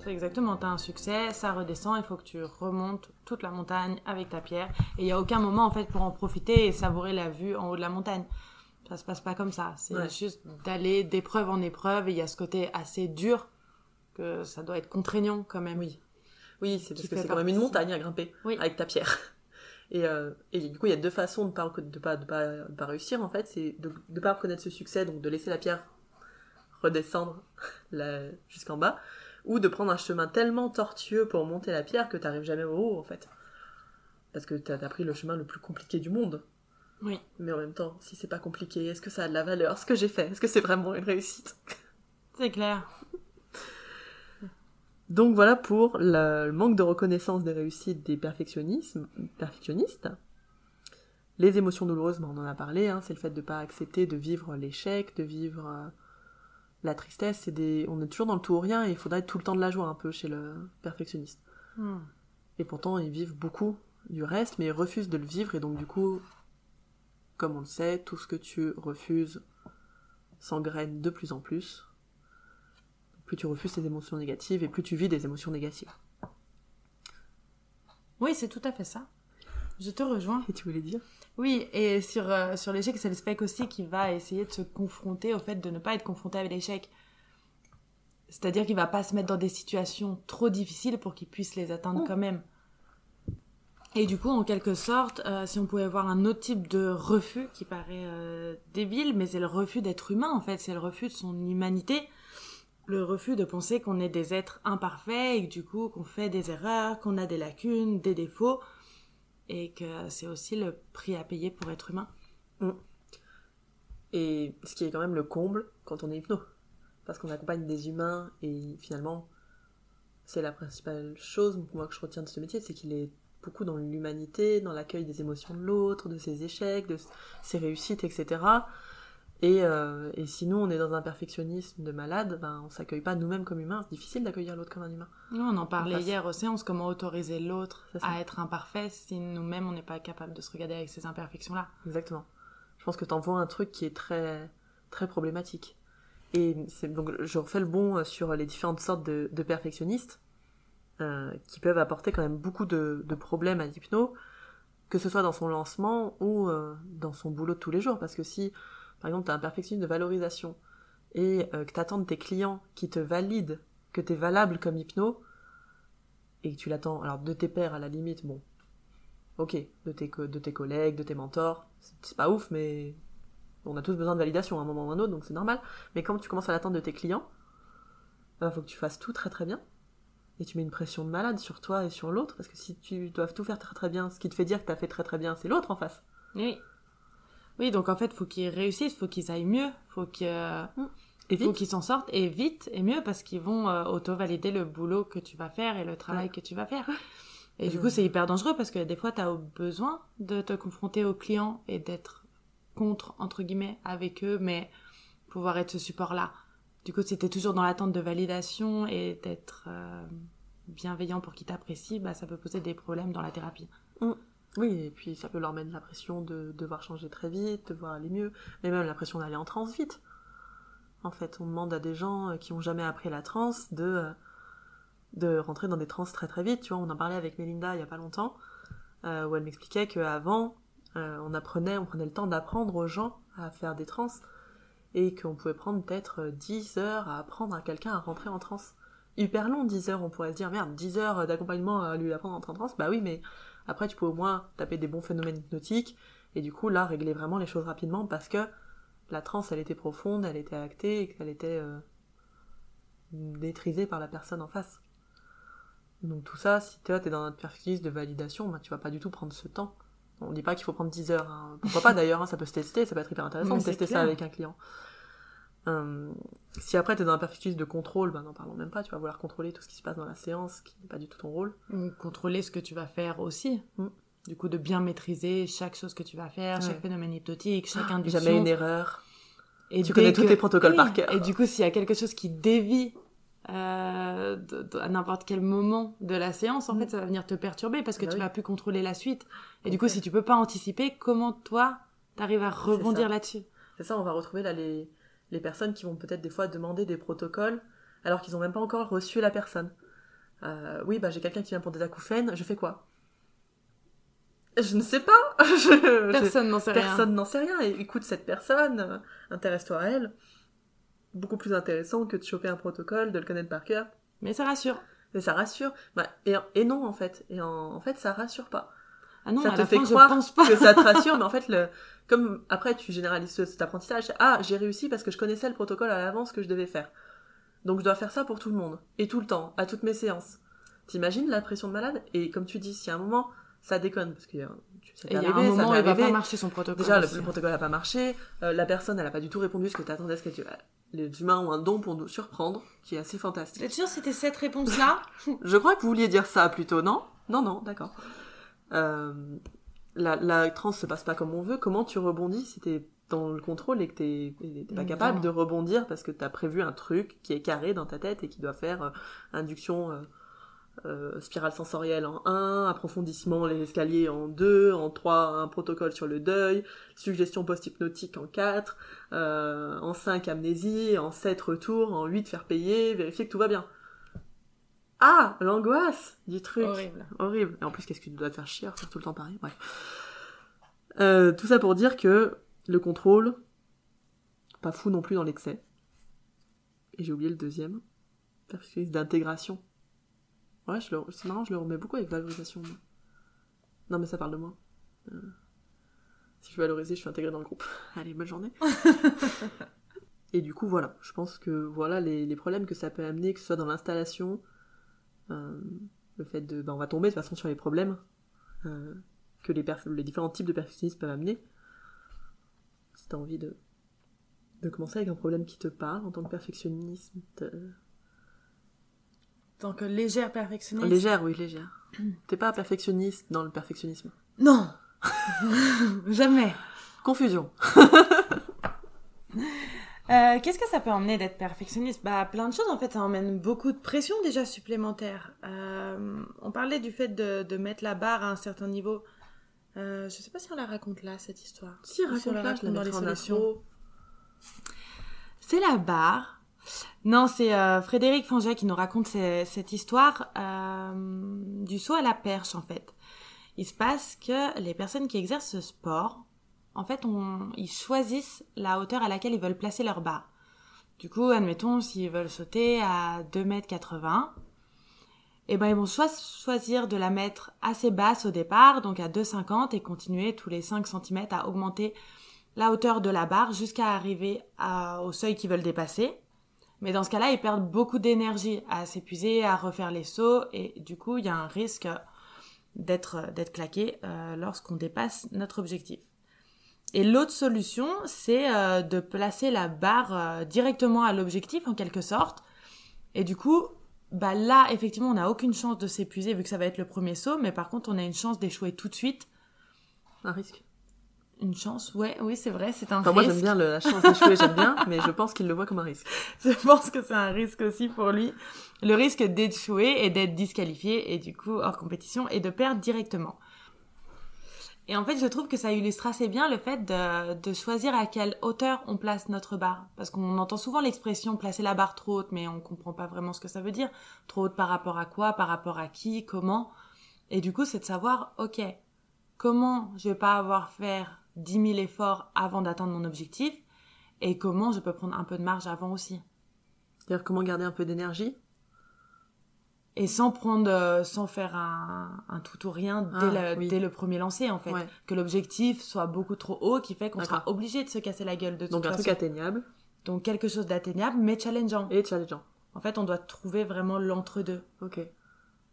Speaker 2: C'est exactement, t'as un succès, ça redescend, il faut que tu remontes toute la montagne avec ta pierre. Et il n'y a aucun moment en fait pour en profiter et savourer la vue en haut de la montagne. Ça se passe pas comme ça. C'est
Speaker 1: Ouais.
Speaker 2: juste d'aller d'épreuve en épreuve et il y a ce côté assez dur que ça doit être contraignant quand même.
Speaker 1: Oui. Oui, c'est parce que c'est quand même une montagne à grimper
Speaker 2: Oui.
Speaker 1: avec ta pierre. Et, euh, et du coup, il y a deux façons de pas, de pas, de pas, de pas réussir en fait. C'est de ne pas reconnaître ce succès, donc de laisser la pierre redescendre jusqu'en bas, ou de prendre un chemin tellement tortueux pour monter la pierre que t'arrives jamais au haut en fait. Parce que t'as as pris le chemin le plus compliqué du monde.
Speaker 2: Oui.
Speaker 1: Mais en même temps, si c'est pas compliqué, est-ce que ça a de la valeur Ce que j'ai fait, est-ce que c'est vraiment une réussite?
Speaker 2: C'est clair.
Speaker 1: Donc voilà pour le le manque de reconnaissance des réussites des perfectionnismes, perfectionnistes. Les émotions douloureuses, ben, on en a parlé, hein, c'est le fait de ne pas accepter de vivre l'échec, de vivre euh, la tristesse. C'est des... On est toujours dans le tout ou rien et il faudrait être tout le temps de la joie un peu chez le perfectionniste.
Speaker 2: Hmm.
Speaker 1: Et pourtant, ils vivent beaucoup du reste, mais ils refusent de le vivre et donc du coup, comme on le sait, tout ce que tu refuses s'engraine de plus en plus. Plus tu refuses tes émotions négatives et plus tu vis des émotions négatives.
Speaker 2: Oui, c'est tout à fait ça. Je te rejoins.
Speaker 1: Et tu voulais dire?
Speaker 2: Oui, et sur, euh, sur l'échec, c'est le spec aussi qui va essayer de se confronter au fait de ne pas être confronté avec l'échec. C'est-à-dire qu'il va pas se mettre dans des situations trop difficiles pour qu'il puisse les atteindre quand même. Et du coup, en quelque sorte, euh, si on pouvait voir un autre type de refus qui paraît euh, débile, mais c'est le refus d'être humain en fait, c'est le refus de son humanité, le refus de penser qu'on est des êtres imparfaits et que du coup qu'on fait des erreurs, qu'on a des lacunes, des défauts, et que c'est aussi le prix à payer pour être humain.
Speaker 1: Et ce qui est quand même le comble quand on est hypno. Parce qu'on accompagne des humains et finalement, c'est la principale chose moi que je retiens de ce métier, c'est qu'il est beaucoup dans l'humanité, dans l'accueil des émotions de l'autre, de ses échecs, de ses réussites, etc. Et, euh, et si nous on est dans un perfectionnisme de malade, ben on s'accueille pas nous-mêmes comme humains. C'est difficile d'accueillir l'autre comme un humain.
Speaker 2: Nous, on en parlait hier aux séances, comment autoriser l'autre à être imparfait si nous-mêmes on n'est pas capable de se regarder avec ces imperfections-là.
Speaker 1: Exactement. Je pense que t'envoies un truc qui est très, très problématique. Et donc, je refais le bon sur les différentes sortes de, de perfectionnistes, euh, qui peuvent apporter quand même beaucoup de, de problèmes à l'hypno, que ce soit dans son lancement ou euh, dans son boulot de tous les jours. Parce que si, par exemple, t'as un perfectionniste de valorisation et euh, que t'attends de tes clients qui te valident que t'es valable comme hypno, et que tu l'attends, alors de tes pairs à la limite, bon, ok, de tes, de tes collègues, de tes mentors, c'est- pas ouf, mais on a tous besoin de validation à un moment ou à un autre, donc c'est normal. Mais quand tu commences à l'attendre de tes clients, il faut que tu fasses tout très très bien. Et tu mets une pression de malade sur toi et sur l'autre, parce que si tu dois tout faire très très bien, ce qui te fait dire que t'as fait très très bien, c'est l'autre en face.
Speaker 2: Oui. Oui, donc en fait, faut qu'ils réussissent, faut qu'ils aillent mieux, faut que
Speaker 1: Et
Speaker 2: faut qu'ils s'en sortent et vite et mieux parce qu'ils vont euh, auto-valider le boulot que tu vas faire et le travail
Speaker 1: Ouais.
Speaker 2: que tu vas faire. Et du coup, c'est hyper dangereux parce que des fois, tu as besoin de te confronter aux clients et d'être contre, entre guillemets, avec eux, mais pouvoir être ce support-là. Du coup, si tu es toujours dans l'attente de validation et d'être euh, bienveillant pour qu'ils t'apprécient, bah, ça peut poser des problèmes dans la thérapie.
Speaker 1: Oui, et puis ça peut leur mettre la pression de devoir changer très vite, devoir aller mieux, mais même la pression d'aller en transe vite. En fait, on demande à des gens qui ont jamais appris la transe de, euh, de rentrer dans des trans très très vite. Tu vois, on en parlait avec Melinda il y a pas longtemps, euh, où elle m'expliquait qu'avant, euh, on apprenait, on prenait le temps d'apprendre aux gens à faire des trans, et qu'on pouvait prendre peut-être euh, 10 heures à apprendre à quelqu'un à rentrer en transe. Hyper long, 10 heures, on pourrait se dire, merde, 10 heures d'accompagnement à lui apprendre à rentrer en transe, bah oui, mais après tu peux au moins taper des bons phénomènes hypnotiques, et du coup là, régler vraiment les choses rapidement, parce que la transe, elle était profonde, elle était actée, et qu'elle était euh, maîtrisée par la personne en face. Donc tout ça, si toi t'es dans un perfectionniste de validation, bah, tu vas pas du tout prendre ce temps. On dit pas qu'il faut prendre 10 heures. hein. Pourquoi pas d'ailleurs, hein, ça peut se tester, ça peut être hyper intéressant de tester ça avec un client. Hum, si après t'es dans un perfectionniste de contrôle, bah n'en parlons même pas, tu vas vouloir contrôler tout ce qui se passe dans la séance, qui n'est pas du tout ton rôle.
Speaker 2: Ou Contrôler ce que tu vas faire aussi.
Speaker 1: Mm.
Speaker 2: Du coup, de bien maîtriser chaque chose que tu vas faire, chaque phénomène hypnotique, chaque induction.
Speaker 1: Jamais une erreur.
Speaker 2: Et
Speaker 1: Tu connais tous tes protocoles
Speaker 2: Oui,
Speaker 1: par cœur.
Speaker 2: Et du coup, s'il y a quelque chose qui dévie euh, de- de- à n'importe quel moment de la séance, en
Speaker 1: Mm.
Speaker 2: fait, ça va venir te perturber parce que
Speaker 1: Bah
Speaker 2: tu
Speaker 1: oui.
Speaker 2: vas plus contrôler la suite. Et du coup, si tu peux pas anticiper, comment toi, t'arrives à rebondir là-dessus?
Speaker 1: C'est ça, on va retrouver là les, les personnes qui vont peut-être des fois demander des protocoles alors qu'ils ont même pas encore reçu la personne. Euh, oui, bah j'ai quelqu'un qui vient pour des acouphènes, je fais quoi? Je ne sais pas. Je-
Speaker 2: Personne n'en sait rien.
Speaker 1: personne n'en sait rien. Et écoute cette personne, euh, intéresse-toi à elle. Beaucoup plus intéressant que de choper un protocole, de le connaître par cœur.
Speaker 2: Mais ça rassure.
Speaker 1: Mais ça rassure. Bah, et, et non, en fait. Et en, en fait, ça rassure pas.
Speaker 2: Ah non,
Speaker 1: ça
Speaker 2: à
Speaker 1: te
Speaker 2: la
Speaker 1: fait
Speaker 2: fin,
Speaker 1: croire
Speaker 2: je pense pas.
Speaker 1: que ça te rassure, mais en fait, le, comme après tu généralises ce- cet apprentissage, ah, j'ai réussi parce que je connaissais le protocole à l'avance que je devais faire. Donc je dois faire ça pour tout le monde. Et tout le temps, à toutes mes séances. T'imagines la pression de malade? Et comme tu dis, si à un moment, ça déconne, parce que euh, tu sais
Speaker 2: Et il y a un
Speaker 1: ça
Speaker 2: moment, il va pas marcher son protocole.
Speaker 1: Déjà, le,
Speaker 2: aussi.
Speaker 1: le protocole n'a pas marché, euh, la personne, elle a pas du tout répondu ce que t'attendais, ce que tu... Les humains ont un don pour nous surprendre, qui est assez fantastique.
Speaker 2: êtes sûr que c'était cette réponse-là
Speaker 1: Je crois que vous vouliez dire ça plutôt, non? Non, non, d'accord. Euh, la, la transe se passe pas comme on veut. Comment tu rebondis si t'es dans le contrôle et que t'es pas capable de rebondir parce que t'as prévu un truc qui est carré dans ta tête et qui doit faire euh, induction euh, euh, spirale sensorielle en 1, approfondissement les escaliers en 2, en 3 un protocole sur le deuil, suggestion post-hypnotique en 4, euh, en 5 amnésie, en 7 retour, en 8 faire payer, vérifier que tout va bien. Ah, l'angoisse du truc.
Speaker 2: Horrible.
Speaker 1: Horrible. Et en plus, qu'est-ce que tu dois te faire chier à faire tout le temps pareil Bref. Euh, tout ça pour dire que le contrôle, pas fou non plus dans l'excès. Et j'ai oublié le deuxième. Perfectionniste d'intégration. Ouais, je le- c'est marrant, je le remets beaucoup avec valorisation. moi. Non, mais ça parle de moi. Euh, Si je suis valorisée, je suis intégrée dans le groupe. Allez, bonne journée. Et du coup, voilà. Je pense que voilà les, les problèmes que ça peut amener, que ce soit dans l'installation, le fait de. ben, on va tomber de toute façon sur les problèmes euh, que les, les différents types de perfectionnistes peuvent amener. Si tu as envie de, de commencer avec un problème qui te parle en tant que perfectionniste. euh,
Speaker 2: Tant que légère perfectionniste.
Speaker 1: Légère, oui, légère. T'es pas perfectionniste dans le perfectionnisme.
Speaker 2: Non Jamais.
Speaker 1: Confusion.
Speaker 2: Euh, Qu'est-ce que ça peut emmener d'être perfectionniste? Bah plein de choses en fait, ça emmène beaucoup de pression déjà supplémentaire. Euh, on parlait du fait de, de mettre la barre à un certain niveau. Euh, je sais pas si on la raconte là cette histoire.
Speaker 1: Si,
Speaker 2: si on la
Speaker 1: raconte-la, je la
Speaker 2: raconte dans les solutions. C'est la barre. Non, c'est euh, Frédéric Fanget qui nous raconte ce- cette histoire du saut à la perche en fait. Il se passe que les personnes qui exercent ce sport, en fait, on, ils choisissent la hauteur à laquelle ils veulent placer leur barre. Du coup, admettons, s'ils veulent sauter à 2,80 m, eh ben, ils vont choisir de la mettre assez basse au départ, donc à 2,50 et continuer tous les 5 cm à augmenter la hauteur de la barre jusqu'à arriver au seuil qu'ils veulent dépasser. Mais dans ce cas-là, ils perdent beaucoup d'énergie à s'épuiser, à refaire les sauts, et du coup, il y a un risque d'être d'être claqué euh, lorsqu'on dépasse notre objectif. Et l'autre solution, c'est euh, de placer la barre euh, directement à l'objectif, en quelque sorte. Et du coup, bah là, effectivement, on n'a aucune chance de s'épuiser vu que ça va être le premier saut, mais par contre, on a une chance d'échouer tout de suite.
Speaker 1: Un risque.
Speaker 2: Une chance, ouais, oui, c'est vrai, c'est un
Speaker 1: Enfin, moi, j'aime bien le- la chance d'échouer, j'aime bien, mais je pense qu'il le voit comme un risque.
Speaker 2: Je pense que c'est un risque aussi pour lui. Le risque d'échouer et d'être disqualifié et du coup hors compétition et de perdre directement. Et en fait, je trouve que ça illustre assez bien le fait de, de choisir à quelle hauteur on place notre barre. Parce qu'on entend souvent l'expression placer la barre trop haute, mais on comprend pas vraiment ce que ça veut dire. Trop haute par rapport à quoi, par rapport à qui, comment. Et du coup, c'est de savoir, ok, comment je vais pas avoir faire 10 000 efforts avant d'atteindre mon objectif et comment je peux prendre un peu de marge avant aussi.
Speaker 1: C'est-à-dire comment garder un peu d'énergie
Speaker 2: Et sans prendre, euh, sans faire un, un tout ou rien dès,
Speaker 1: Ah,
Speaker 2: le,
Speaker 1: oui.
Speaker 2: dès le premier lancer en fait.
Speaker 1: Ouais.
Speaker 2: Que l'objectif soit beaucoup trop haut qui fait qu'on sera obligé de se casser la gueule de toute
Speaker 1: Donc un
Speaker 2: façon.
Speaker 1: truc atteignable
Speaker 2: Donc quelque chose d'atteignable mais challengeant.
Speaker 1: et challengeant.
Speaker 2: En fait, on doit trouver vraiment l'entre-deux.
Speaker 1: Ok.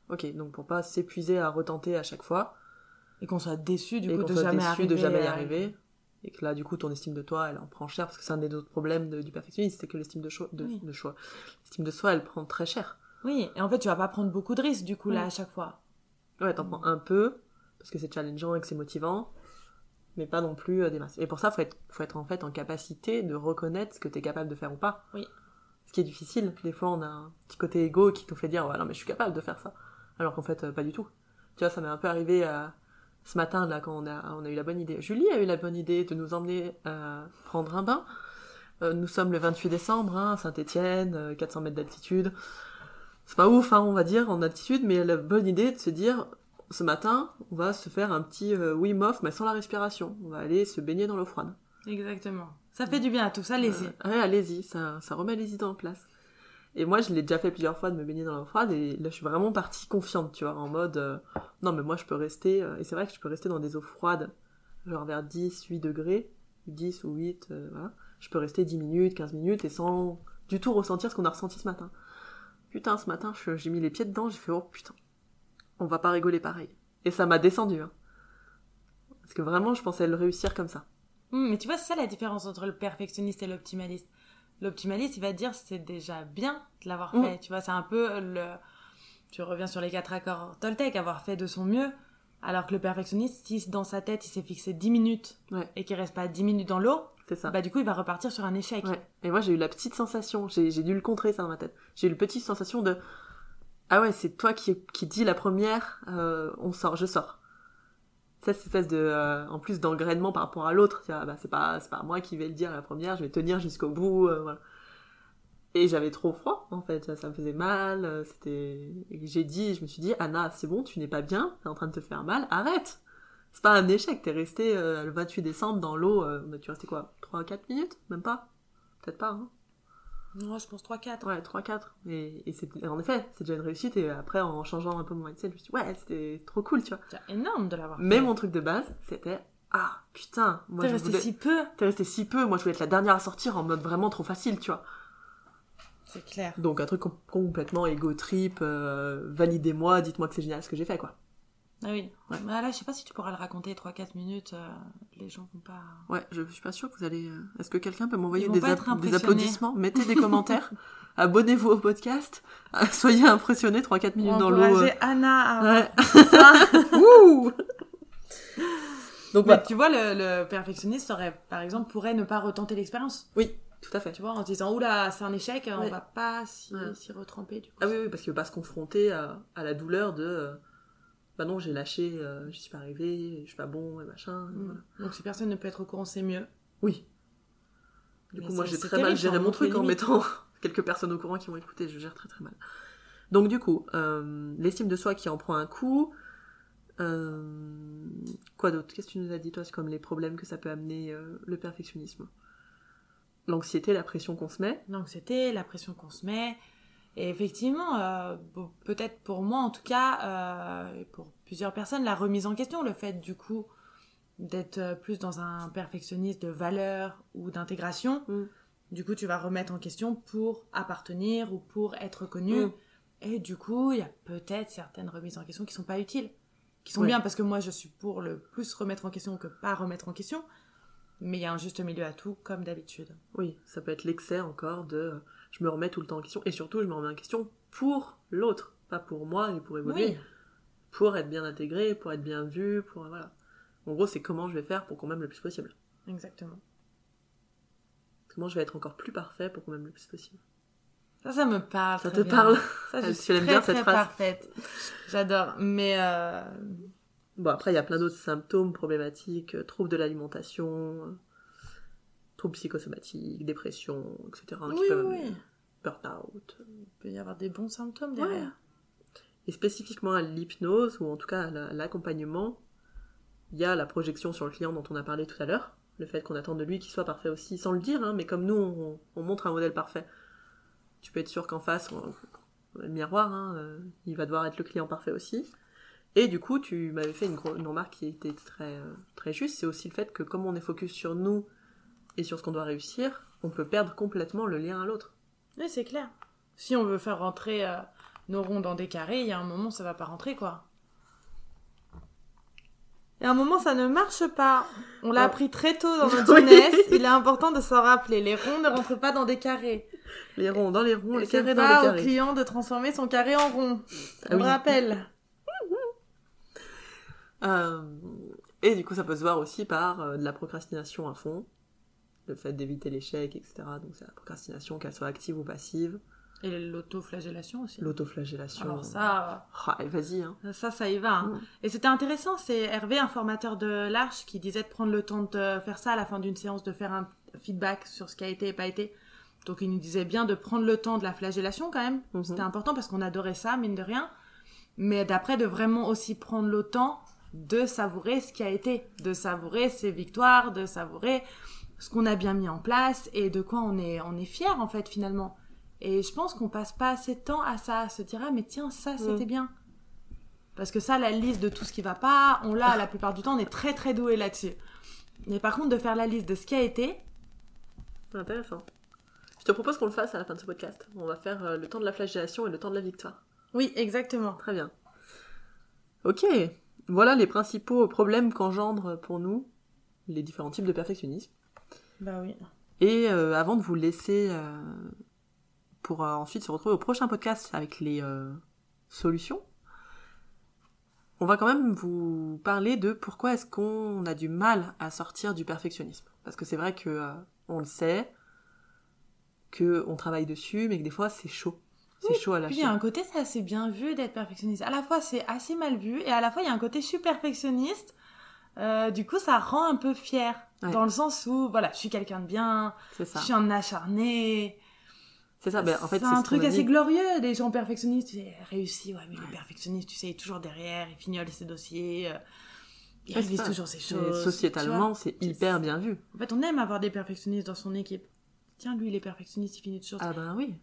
Speaker 1: Ok, donc pour pas s'épuiser à retenter à chaque fois,
Speaker 2: Et qu'on soit déçu du
Speaker 1: et
Speaker 2: coup de
Speaker 1: soit
Speaker 2: jamais
Speaker 1: déçu
Speaker 2: arriver.
Speaker 1: de jamais y arriver, et que là, du coup, ton estime de toi, elle en prend cher, parce que c'est un des autres problèmes de- du perfectionnisme, c'est que l'estime de, cho- de,
Speaker 2: Oui.
Speaker 1: de choix, l'estime de soi, elle prend très cher.
Speaker 2: Oui, et en fait, tu vas pas prendre beaucoup de risques du coup là à chaque fois.
Speaker 1: Ouais, t'en prends un peu, parce que c'est challengeant et que c'est motivant, mais pas non plus euh, des masses. Et pour ça, faut être, faut être en fait en capacité de reconnaître ce que t'es capable de faire ou pas.
Speaker 2: Oui.
Speaker 1: Ce qui est difficile. Des fois, on a un petit côté égo qui nous fait dire, ouais, non, mais je suis capable de faire ça. Alors qu'en fait, euh, pas du tout. Tu vois, ça m'est un peu arrivé euh, ce matin, là, quand on a, on a eu la bonne idée. Julie a eu la bonne idée de nous emmener euh, prendre un bain. Euh, nous sommes le 28 décembre, hein, Saint-Étienne, 400 mètres d'altitude. C'est pas ouf, hein, on va dire, en altitude, mais la bonne idée de se dire, ce matin, on va se faire un petit euh, Wim Hof, mais sans la respiration. On va aller se baigner dans l'eau froide.
Speaker 2: Exactement. Ça fait du bien à tous, allez-y.
Speaker 1: Euh, ouais, allez-y, ça, ça remet les idées en place. Et moi, je l'ai déjà fait plusieurs fois de me baigner dans l'eau froide, et là, je suis vraiment partie confiante, tu vois, en mode, euh, non, mais moi, je peux rester, euh, et c'est vrai que je peux rester dans des eaux froides, genre vers 10, 8 degrés, 10 ou 8, euh, voilà. Je peux rester 10 minutes, 15 minutes, et sans du tout ressentir ce qu'on a ressenti ce matin. Putain, ce matin, j'ai mis les pieds dedans, j'ai fait, oh putain, on va pas rigoler pareil. Et ça m'a descendu, hein. Parce que vraiment, je pensais le réussir comme ça.
Speaker 2: Hum, mais tu vois, c'est ça la différence entre le perfectionniste et l'optimaliste. L'optimaliste, il va dire c'est déjà bien de l'avoir
Speaker 1: Mm.
Speaker 2: fait. Tu vois, c'est un peu le. Tu reviens sur les quatre accords Toltec, avoir fait de son mieux. Alors que le perfectionniste, si dans sa tête il s'est fixé 10 minutes
Speaker 1: Ouais.
Speaker 2: et qu'il reste pas 10 minutes dans l'eau,
Speaker 1: C'est ça.
Speaker 2: bah du coup il va repartir sur un échec.
Speaker 1: Ouais. Et moi, j'ai eu la petite sensation, j'ai dû le contrer ça dans ma tête. J'ai eu la petite sensation de Ah ouais, c'est toi qui, qui dis la première, euh, on sort, je sors. Cette espèce de, euh, en plus d'engrainement par rapport à l'autre. C'est ah bah, c'est pas, c'est pas moi qui vais le dire la première, je vais tenir jusqu'au bout. euh, voilà. Et j'avais trop froid, en fait. Ça me faisait mal. euh, C'était. J'ai dit, je me suis dit, Anna, c'est bon, tu n'es pas bien. T'es en train de te faire mal. Arrête. C'est pas un échec. T'es resté euh, le 28 décembre dans l'eau. Euh, bah, tu restais quoi 3-4 minutes Même pas? Peut-être pas, hein
Speaker 2: Moi, je pense 3-4.
Speaker 1: Ouais, 3-4. Et, et c'est, en effet, c'est déjà une réussite. Et après, en changeant un peu mon mindset, je me suis dit, ouais, c'était trop cool, tu vois.
Speaker 2: C'est énorme de l'avoir
Speaker 1: Mais
Speaker 2: fait.
Speaker 1: mon truc de base, c'était, ah, putain, moi
Speaker 2: T'es
Speaker 1: je
Speaker 2: resté
Speaker 1: voulais...
Speaker 2: si peu.
Speaker 1: T'es resté si peu, moi je voulais être la dernière à sortir en mode vraiment trop facile, tu vois.
Speaker 2: C'est clair.
Speaker 1: Donc un truc com- complètement ego trip, euh, validez-moi, dites-moi que c'est génial ce que j'ai fait, quoi.
Speaker 2: Ah oui.
Speaker 1: Ouais.
Speaker 2: Bah là, je sais pas si tu pourras le raconter 3-4 minutes. euh, les gens vont pas.
Speaker 1: Ouais, je suis pas sûre que vous allez... euh, Est-ce que quelqu'un peut m'envoyer des, applaudissements? Mettez des commentaires, abonnez-vous au podcast, euh, soyez impressionnés 3-4 minutes dans l'eau. Euh.
Speaker 2: Anna à
Speaker 1: Ouais.
Speaker 2: ça.
Speaker 1: Ouh Donc
Speaker 2: tu vois, le, le perfectionniste aurait, par exemple, pourrait ne pas retenter l'expérience.
Speaker 1: Oui, tout à fait.
Speaker 2: Tu vois, en se disant, oula, c'est un échec, on
Speaker 1: Ouais.
Speaker 2: va pas s'y
Speaker 1: Ouais.
Speaker 2: s'y retremper du coup.
Speaker 1: Ah oui, oui, parce qu'il veut pas se confronter à, à la douleur de... bah non, j'ai lâché, euh, j'y suis pas arrivé, je suis pas bon, et machin. et
Speaker 2: Mm.
Speaker 1: voilà.
Speaker 2: Donc si personne ne peut être au courant, c'est mieux.
Speaker 1: Oui. Du
Speaker 2: Mais
Speaker 1: coup, moi, j'ai très mal géré mon truc en mettant quelques personnes au courant qui vont écouter. Je gère très très mal. Donc, du coup, euh, l'estime de soi qui en prend un coup. Euh, quoi d'autre? Qu'est-ce que tu nous as dit, toi, c'est comme les problèmes que ça peut amener le perfectionnisme L'anxiété, la pression qu'on se met.
Speaker 2: L'anxiété, la pression qu'on se met. Et effectivement, euh, peut-être pour moi en tout cas, euh, et pour plusieurs personnes, la remise en question, le fait du coup d'être euh, plus dans un perfectionniste de valeur ou d'intégration,
Speaker 1: Mm.
Speaker 2: du coup tu vas remettre en question pour appartenir ou pour être reconnu.
Speaker 1: Mm.
Speaker 2: Et du coup, il y a peut-être certaines remises en question qui sont pas utiles, qui sont
Speaker 1: Ouais.
Speaker 2: bien parce que moi je suis pour le plus remettre en question que pas remettre en question. Mais il y a un juste milieu à tout, comme d'habitude.
Speaker 1: Oui, ça peut être l'excès encore de je me remets tout le temps en question. Et surtout, je me remets en question pour l'autre, pas pour moi et pour évoluer.
Speaker 2: Oui,
Speaker 1: Pour être bien intégré, pour être bien vu, pour. Voilà. En gros, c'est comment je vais faire pour qu'on m'aime le plus possible.
Speaker 2: exactement.
Speaker 1: Comment je vais être encore plus parfait pour qu'on m'aime le plus possible.
Speaker 2: Ça, ça me parle.
Speaker 1: Ça te
Speaker 2: bien.
Speaker 1: parle
Speaker 2: Ça, je suis très,
Speaker 1: bien, cette
Speaker 2: très
Speaker 1: phrase
Speaker 2: parfaite. J'adore. Mais euh,
Speaker 1: Bon, après, il y a plein d'autres symptômes problématiques, euh, troubles de l'alimentation, euh, troubles psychosomatiques, dépression, etc. hein, qui
Speaker 2: oui,
Speaker 1: peuvent
Speaker 2: oui,
Speaker 1: amener
Speaker 2: oui.
Speaker 1: burn-out.
Speaker 2: Il peut y avoir des bons symptômes
Speaker 1: Ouais.
Speaker 2: derrière.
Speaker 1: Et spécifiquement à l'hypnose, ou en tout cas à la- l'accompagnement, il y a la projection sur le client dont on a parlé tout à l'heure, le fait qu'on attend de lui qu'il soit parfait aussi, sans le dire, hein, mais comme nous, on, on montre un modèle parfait. Tu peux être sûr qu'en face, on, on a le miroir, hein, euh, il va devoir être le client parfait aussi. Et du coup, tu m'avais fait une, une remarque qui était très, euh, très juste, c'est aussi le fait que comme on est focus sur nous et sur ce qu'on doit réussir, on peut perdre complètement le lien à l'autre.
Speaker 2: Oui, c'est clair. Si on veut faire rentrer euh, nos ronds dans des carrés, il y a un moment, ça va pas rentrer, quoi. Et à un moment, ça ne marche pas. On l'a
Speaker 1: Oh.
Speaker 2: appris très tôt dans notre jeunesse. Il est important de s'en rappeler. Les ronds ne rentrent pas dans des carrés.
Speaker 1: Les ronds dans les ronds, les
Speaker 2: C'est
Speaker 1: carrés dans
Speaker 2: pas
Speaker 1: les
Speaker 2: au
Speaker 1: carrés.
Speaker 2: client de transformer son carré en rond.
Speaker 1: Ah
Speaker 2: On
Speaker 1: oui.
Speaker 2: rappelle.
Speaker 1: Euh, et du coup, ça peut se voir aussi par euh, de la procrastination à fond, le fait d'éviter l'échec, etc. Donc c'est la procrastination, qu'elle soit active ou passive,
Speaker 2: Et l'autoflagellation aussi.
Speaker 1: l'autoflagellation.
Speaker 2: Alors ça,
Speaker 1: Ah, vas-y, hein.
Speaker 2: ça, ça y va. hein.
Speaker 1: Mm.
Speaker 2: Et c'était intéressant, c'est Hervé, un formateur de l'Arche, qui disait de prendre le temps de faire ça à la fin d'une séance, de faire un feedback sur ce qui a été et pas été. Donc il nous disait bien de prendre le temps de la flagellation quand même.
Speaker 1: Mhm.
Speaker 2: C'était important parce qu'on adorait ça, mine de rien. Mais d'après, de vraiment aussi prendre le temps de savourer ce qui a été, de savourer ses victoires, de savourer ce qu'on a bien mis en place et de quoi on est, on est fier en fait finalement. Et je pense qu'on passe pas assez de temps à ça, à se dire ah mais tiens ça c'était
Speaker 1: Mm.
Speaker 2: bien. Parce que ça, la liste de tout ce qui va pas, on l'a la plupart du temps, on est très très doué là-dessus. Mais par contre, de faire la liste de ce qui a été,
Speaker 1: intéressant. Je te propose qu'on le fasse à la fin de ce podcast. On va faire euh, le temps de la flagellation et le temps de la victoire.
Speaker 2: oui, exactement.
Speaker 1: Très bien. Ok, voilà les principaux problèmes qu'engendrent pour nous les différents types de perfectionnisme.
Speaker 2: Bah oui.
Speaker 1: Et euh, avant de vous laisser euh, pour euh, ensuite se retrouver au prochain podcast avec les solutions, on va quand même vous parler de pourquoi est-ce qu'on a du mal à sortir du perfectionnisme. Parce que c'est vrai que on le sait, que on travaille dessus, mais que des fois c'est chaud. C'est chaud à
Speaker 2: Puis il y a un côté, c'est assez bien vu d'être perfectionniste. À la fois, c'est assez mal vu, et à la fois, il y a un côté super perfectionniste. Euh, du coup, ça rend un peu fier.
Speaker 1: Ouais.
Speaker 2: Dans le sens où, voilà, je suis quelqu'un de bien,
Speaker 1: C'est ça.
Speaker 2: je suis un acharné.
Speaker 1: C'est ça, ben, en fait,
Speaker 2: c'est un
Speaker 1: ce
Speaker 2: truc assez glorieux, des gens perfectionnistes, tu sais, réussi, ouais, mais les perfectionnistes, tu sais, il est toujours derrière, il fignole ses dossiers, euh, il
Speaker 1: Ouais,
Speaker 2: révise toujours ses
Speaker 1: Et
Speaker 2: choses. vois.
Speaker 1: sociétalement, c'est hyper bien vu.
Speaker 2: En fait, on aime avoir des perfectionnistes dans son équipe. Tiens, lui, il est perfectionniste, il finit toujours.
Speaker 1: Ah ben oui.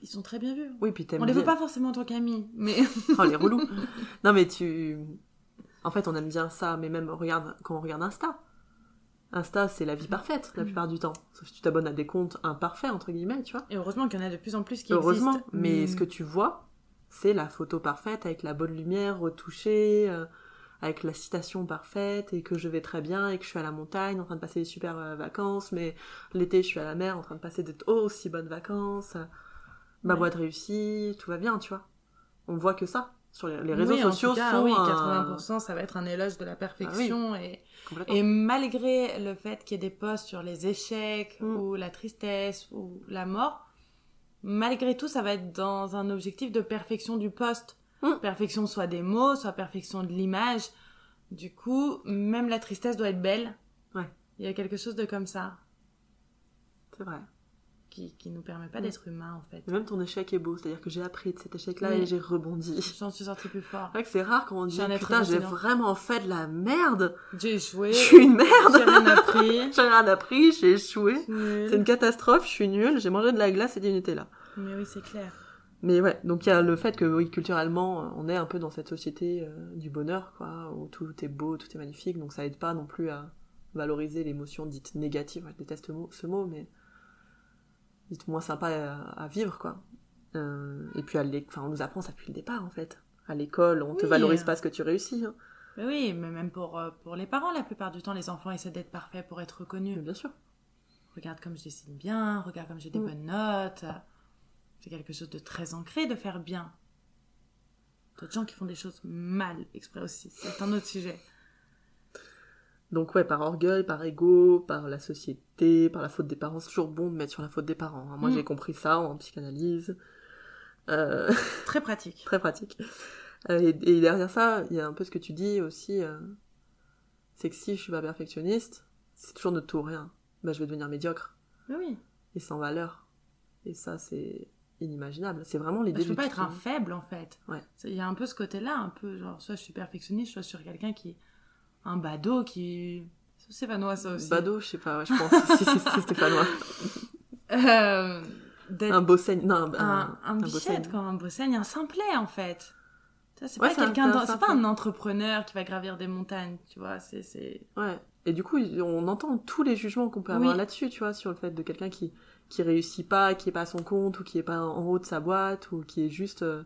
Speaker 2: Ils sont très bien vus.
Speaker 1: Oui, puis t'aimes
Speaker 2: On les veut pas forcément en tant qu'amis, mais.
Speaker 1: Oh, les relous. non, mais tu... En fait, on aime bien ça, mais même, regarde, quand on regarde Insta. Insta, c'est la vie parfaite, la plupart du temps. Sauf si tu t'abonnes à des comptes imparfaits, entre guillemets, tu vois.
Speaker 2: Et heureusement qu'il y en a de plus en plus qui
Speaker 1: Heureusement,
Speaker 2: existent.
Speaker 1: mais
Speaker 2: Hmm.
Speaker 1: ce que tu vois, c'est la photo parfaite avec la bonne lumière retouchée, euh, avec la citation parfaite, et que je vais très bien, et que je suis à la montagne en train de passer des super euh, vacances, mais l'été je suis à la mer en train de passer de aussi bonnes vacances, euh, ma
Speaker 2: Ouais.
Speaker 1: boîte réussie, tout va bien, tu vois. On voit que ça. Sur les, les
Speaker 2: Oui,
Speaker 1: réseaux
Speaker 2: en
Speaker 1: sociaux
Speaker 2: tout cas,
Speaker 1: sont
Speaker 2: oui,
Speaker 1: un-
Speaker 2: 80%, ça va être un éloge de la perfection. et,
Speaker 1: complètement.
Speaker 2: et malgré le fait qu'il y ait des posts sur les échecs,
Speaker 1: Mm.
Speaker 2: ou la tristesse, ou la mort, malgré tout, ça va être dans un objectif de perfection du post.
Speaker 1: Mm.
Speaker 2: Perfection soit des mots, soit perfection de l'image. Du coup, même la tristesse doit être belle.
Speaker 1: Ouais.
Speaker 2: Il y a quelque chose de comme ça
Speaker 1: C'est vrai.
Speaker 2: Qui, qui nous permet pas d'être humain, en fait.
Speaker 1: Même ton échec est beau, c'est-à-dire que j'ai appris de cet échec-là
Speaker 2: Oui.
Speaker 1: et j'ai rebondi.
Speaker 2: J'en suis sortie plus fort.
Speaker 1: C'est vrai que c'est rare quand on dit putain j'ai vraiment fait de la merde,
Speaker 2: J'ai échoué.
Speaker 1: je suis une merde,
Speaker 2: J'ai rien appris.
Speaker 1: j'ai rien appris, j'ai échoué. C'est une catastrophe, je suis nulle, j'ai mangé de la glace et du Nutella.
Speaker 2: Mais oui, c'est clair.
Speaker 1: Mais ouais, donc il y a le fait que oui, culturellement, on est un peu dans cette société euh, du bonheur, quoi, où tout est beau, tout est magnifique, donc ça aide pas non plus à valoriser l'émotion dite négative. Ouais, je déteste ce mot, ce mot, mais dite moins sympa à, à vivre, quoi. Euh, et puis à enfin, on nous apprend ça depuis le départ, en fait. À l'école, on te
Speaker 2: Oui.
Speaker 1: valorise pas ce que tu réussis. hein.
Speaker 2: Mais oui, mais même pour, euh, pour les parents, la plupart du temps, les enfants essaient d'être parfaits pour être
Speaker 1: Mais
Speaker 2: reconnus.
Speaker 1: bien sûr.
Speaker 2: Regarde comme je dessine bien, regarde comme j'ai des bonnes notes. C'est quelque chose de très ancré de faire bien. D'autres gens qui font des choses mal exprès aussi, c'est un autre sujet.
Speaker 1: Donc ouais, par orgueil, par ego, par la société, par la faute des parents, c'est toujours bon de mettre sur la faute des parents. hein. Moi
Speaker 2: Mm.
Speaker 1: j'ai compris ça en psychanalyse. Euh,
Speaker 2: Très pratique.
Speaker 1: très pratique. Euh, et, et derrière ça, il y a un peu ce que tu dis aussi, euh, c'est que si je suis pas perfectionniste, c'est toujours de tout ou rien. Bah, je vais devenir médiocre
Speaker 2: oui.
Speaker 1: et sans valeur. Et ça, c'est inimaginable. C'est vraiment l'idée
Speaker 2: Bah, je peux pas être un
Speaker 1: truc.
Speaker 2: faible en fait.
Speaker 1: Ouais.
Speaker 2: Il y a un peu ce côté-là, un peu genre, soit je suis perfectionniste, soit je suis quelqu'un qui. Un badaud qui. C'est Stéphanois ça aussi.
Speaker 1: Badaud, je sais pas, ouais, je pense. si, si, si, Stéphanois.
Speaker 2: Euh,
Speaker 1: Un beau saigne. Non, un,
Speaker 2: un, un, bichette, quoi, un beau saigne, un simplet en fait. C'est
Speaker 1: Ouais,
Speaker 2: pas
Speaker 1: c'est un-
Speaker 2: quelqu'un,
Speaker 1: c'est
Speaker 2: c'est pas un entrepreneur qui va gravir des montagnes, tu vois. C'est, c'est...
Speaker 1: Ouais. Et du coup, on entend tous les jugements qu'on peut avoir
Speaker 2: Oui.
Speaker 1: là-dessus, tu vois, sur le fait de quelqu'un qui qui réussit pas, qui est pas à son compte, ou qui est pas en haut de sa boîte, ou qui est juste euh,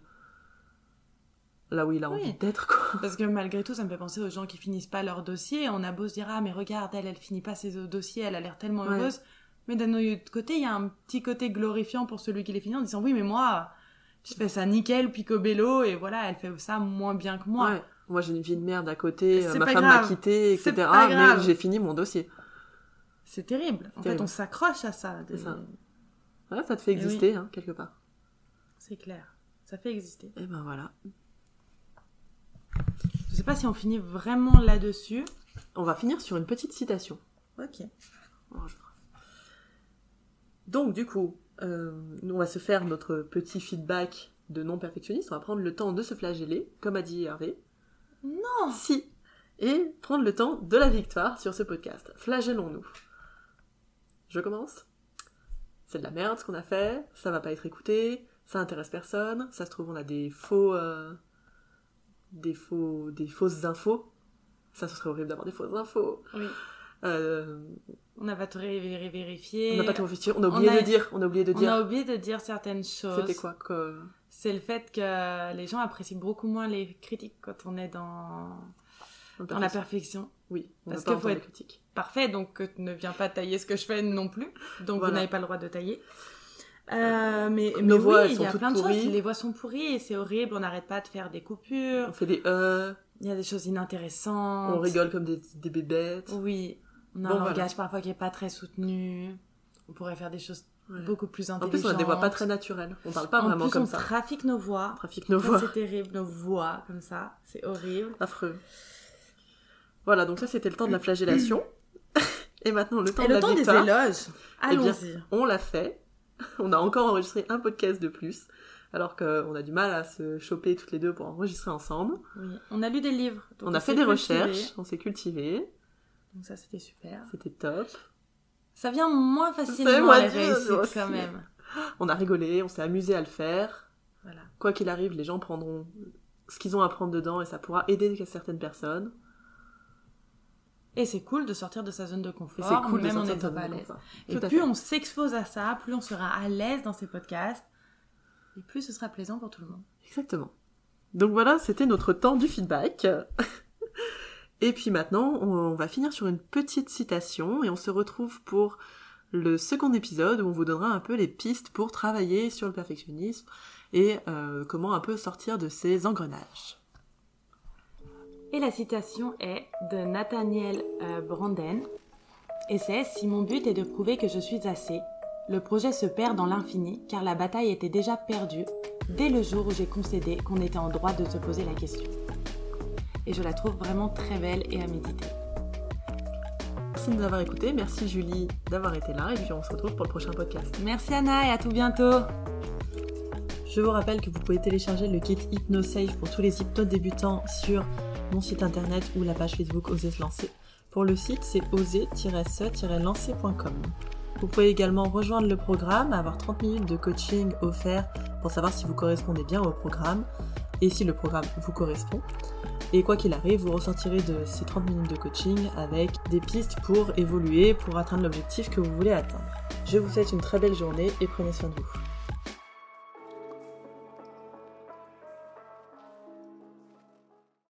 Speaker 1: là où il a
Speaker 2: Oui.
Speaker 1: envie d'être, quoi.
Speaker 2: Parce que malgré tout, ça me fait penser aux gens qui finissent pas leur dossier. On a beau se dire ah mais regarde elle, elle finit pas ses dossiers, elle a l'air tellement
Speaker 1: Ouais.
Speaker 2: heureuse. Mais d'un autre côté, il y a un petit côté glorifiant pour celui qui les finit en disant oui mais moi, je fais ça nickel, picobello et voilà, elle fait ça moins bien que moi.
Speaker 1: Ouais. Moi, j'ai une vie de merde à côté, euh, ma femme m'a quitté, etc. Mais j'ai fini mon dossier.
Speaker 2: C'est terrible. En
Speaker 1: Terrible.
Speaker 2: fait, on s'accroche à ça.
Speaker 1: Ça. Ouais, ça te fait
Speaker 2: Eh oui.
Speaker 1: exister, hein, quelque part.
Speaker 2: C'est clair. Ça fait exister.
Speaker 1: Et ben voilà.
Speaker 2: Je sais pas si on finit vraiment là-dessus.
Speaker 1: On va finir sur une petite citation.
Speaker 2: Ok.
Speaker 1: Donc, du coup, euh, nous, on va se faire notre petit feedback de non-perfectionniste. On va prendre le temps de se flageller, comme a dit Hervé.
Speaker 2: Non
Speaker 1: Si Et prendre le temps de la victoire sur ce podcast. Flagellons-nous. Je commence C'est de la merde ce qu'on a fait, ça va pas être écouté, ça intéresse personne, ça se trouve on a des faux... euh, des faux... des fausses infos. Ça, ce serait horrible d'avoir des fausses infos.
Speaker 2: Oui.
Speaker 1: Euh,
Speaker 2: On n'a pas tout vérifié.
Speaker 1: on n'a pas tout réfléchi, on a
Speaker 2: on
Speaker 1: oublié
Speaker 2: a-
Speaker 1: de dire, on a oublié de
Speaker 2: On
Speaker 1: dire.
Speaker 2: a oublié de dire certaines choses.
Speaker 1: C'était quoi que...
Speaker 2: C'est le fait que les gens apprécient beaucoup moins les critiques quand on est dans, dans la perfection.
Speaker 1: Oui, on
Speaker 2: Parce qu'il faut être-
Speaker 1: critique.
Speaker 2: Parfait, donc ne viens pas tailler ce que je fais non plus. Donc
Speaker 1: Voilà.
Speaker 2: vous n'avez pas le droit de tailler. Euh, mais mais
Speaker 1: voix,
Speaker 2: oui, il
Speaker 1: sont
Speaker 2: y a
Speaker 1: toutes
Speaker 2: plein de
Speaker 1: pourries.
Speaker 2: choses. Les voix sont pourries et c'est horrible. On n'arrête pas de faire des coupures.
Speaker 1: On fait des euh,
Speaker 2: Il y a des choses inintéressantes.
Speaker 1: on rigole comme des, des bébêtes.
Speaker 2: Oui. On a
Speaker 1: Bon,
Speaker 2: un
Speaker 1: voilà.
Speaker 2: langage parfois qui est pas très soutenu. On pourrait faire des choses
Speaker 1: Ouais.
Speaker 2: beaucoup plus
Speaker 1: En
Speaker 2: intelligentes.
Speaker 1: plus, on a des voix pas très naturelles. On parle pas
Speaker 2: en
Speaker 1: vraiment
Speaker 2: plus,
Speaker 1: comme
Speaker 2: on
Speaker 1: ça.
Speaker 2: trafique nos voix.
Speaker 1: On trafique nos voix.
Speaker 2: C'est terrible, nos voix comme ça. C'est horrible.
Speaker 1: Affreux. Voilà, donc ça c'était le temps de la flagellation. Et maintenant le temps
Speaker 2: Et
Speaker 1: de
Speaker 2: le
Speaker 1: la
Speaker 2: temps des
Speaker 1: victoire.
Speaker 2: éloges.
Speaker 1: Eh
Speaker 2: Allons-y.
Speaker 1: On l'a fait. On a encore enregistré un podcast de plus, alors qu'on a du mal à se choper toutes les deux pour enregistrer ensemble.
Speaker 2: Oui. On a lu des livres.
Speaker 1: on a fait des
Speaker 2: cultivé.
Speaker 1: recherches, on s'est cultivé,
Speaker 2: Donc ça, c'était super.
Speaker 1: c'était top.
Speaker 2: Ça vient moins facilement
Speaker 1: moi
Speaker 2: les réussites quand même.
Speaker 1: On a rigolé, on s'est amusé à le faire.
Speaker 2: Voilà.
Speaker 1: Quoi qu'il arrive, les gens prendront ce qu'ils ont à prendre dedans et ça pourra aider certaines personnes.
Speaker 2: Et c'est cool de sortir de sa zone de confort,
Speaker 1: c'est cool de
Speaker 2: même en
Speaker 1: de sa
Speaker 2: pas à l'aise. Et plus on s'expose à ça, plus on sera à l'aise dans ces podcasts, et plus ce sera plaisant pour tout le monde.
Speaker 1: Exactement. Donc voilà, c'était notre temps du feedback. et puis maintenant, on va finir sur une petite citation et on se retrouve pour le second épisode où on vous donnera un peu les pistes pour travailler sur le perfectionnisme et euh, comment un peu sortir de ces engrenages.
Speaker 2: Et la citation est de Nathaniel euh, Branden. Et c'est Si mon but est de prouver que je suis assez, le projet se perd dans l'infini car la bataille était déjà perdue dès le jour où j'ai concédé qu'on était en droit de se poser la question. Et je la trouve vraiment très belle et à méditer.
Speaker 1: Merci de nous avoir écoutés, merci Julie d'avoir été là et puis on se retrouve pour le prochain podcast.
Speaker 2: Merci Anna et à tout bientôt
Speaker 1: Je vous rappelle que vous pouvez télécharger le kit HypnoSafe pour tous les hypnotes débutants sur mon site internet ou la page Facebook Oser se lancer. Pour le site, c'est oser-se-lancer.com. Vous pouvez également rejoindre le programme, avoir 30 minutes de coaching offert pour savoir si vous correspondez bien au programme et si le programme vous correspond. Et quoi qu'il arrive, vous ressortirez de ces 30 minutes de coaching avec des pistes pour évoluer, pour atteindre l'objectif que vous voulez atteindre. Je vous souhaite une très belle journée et prenez soin de vous.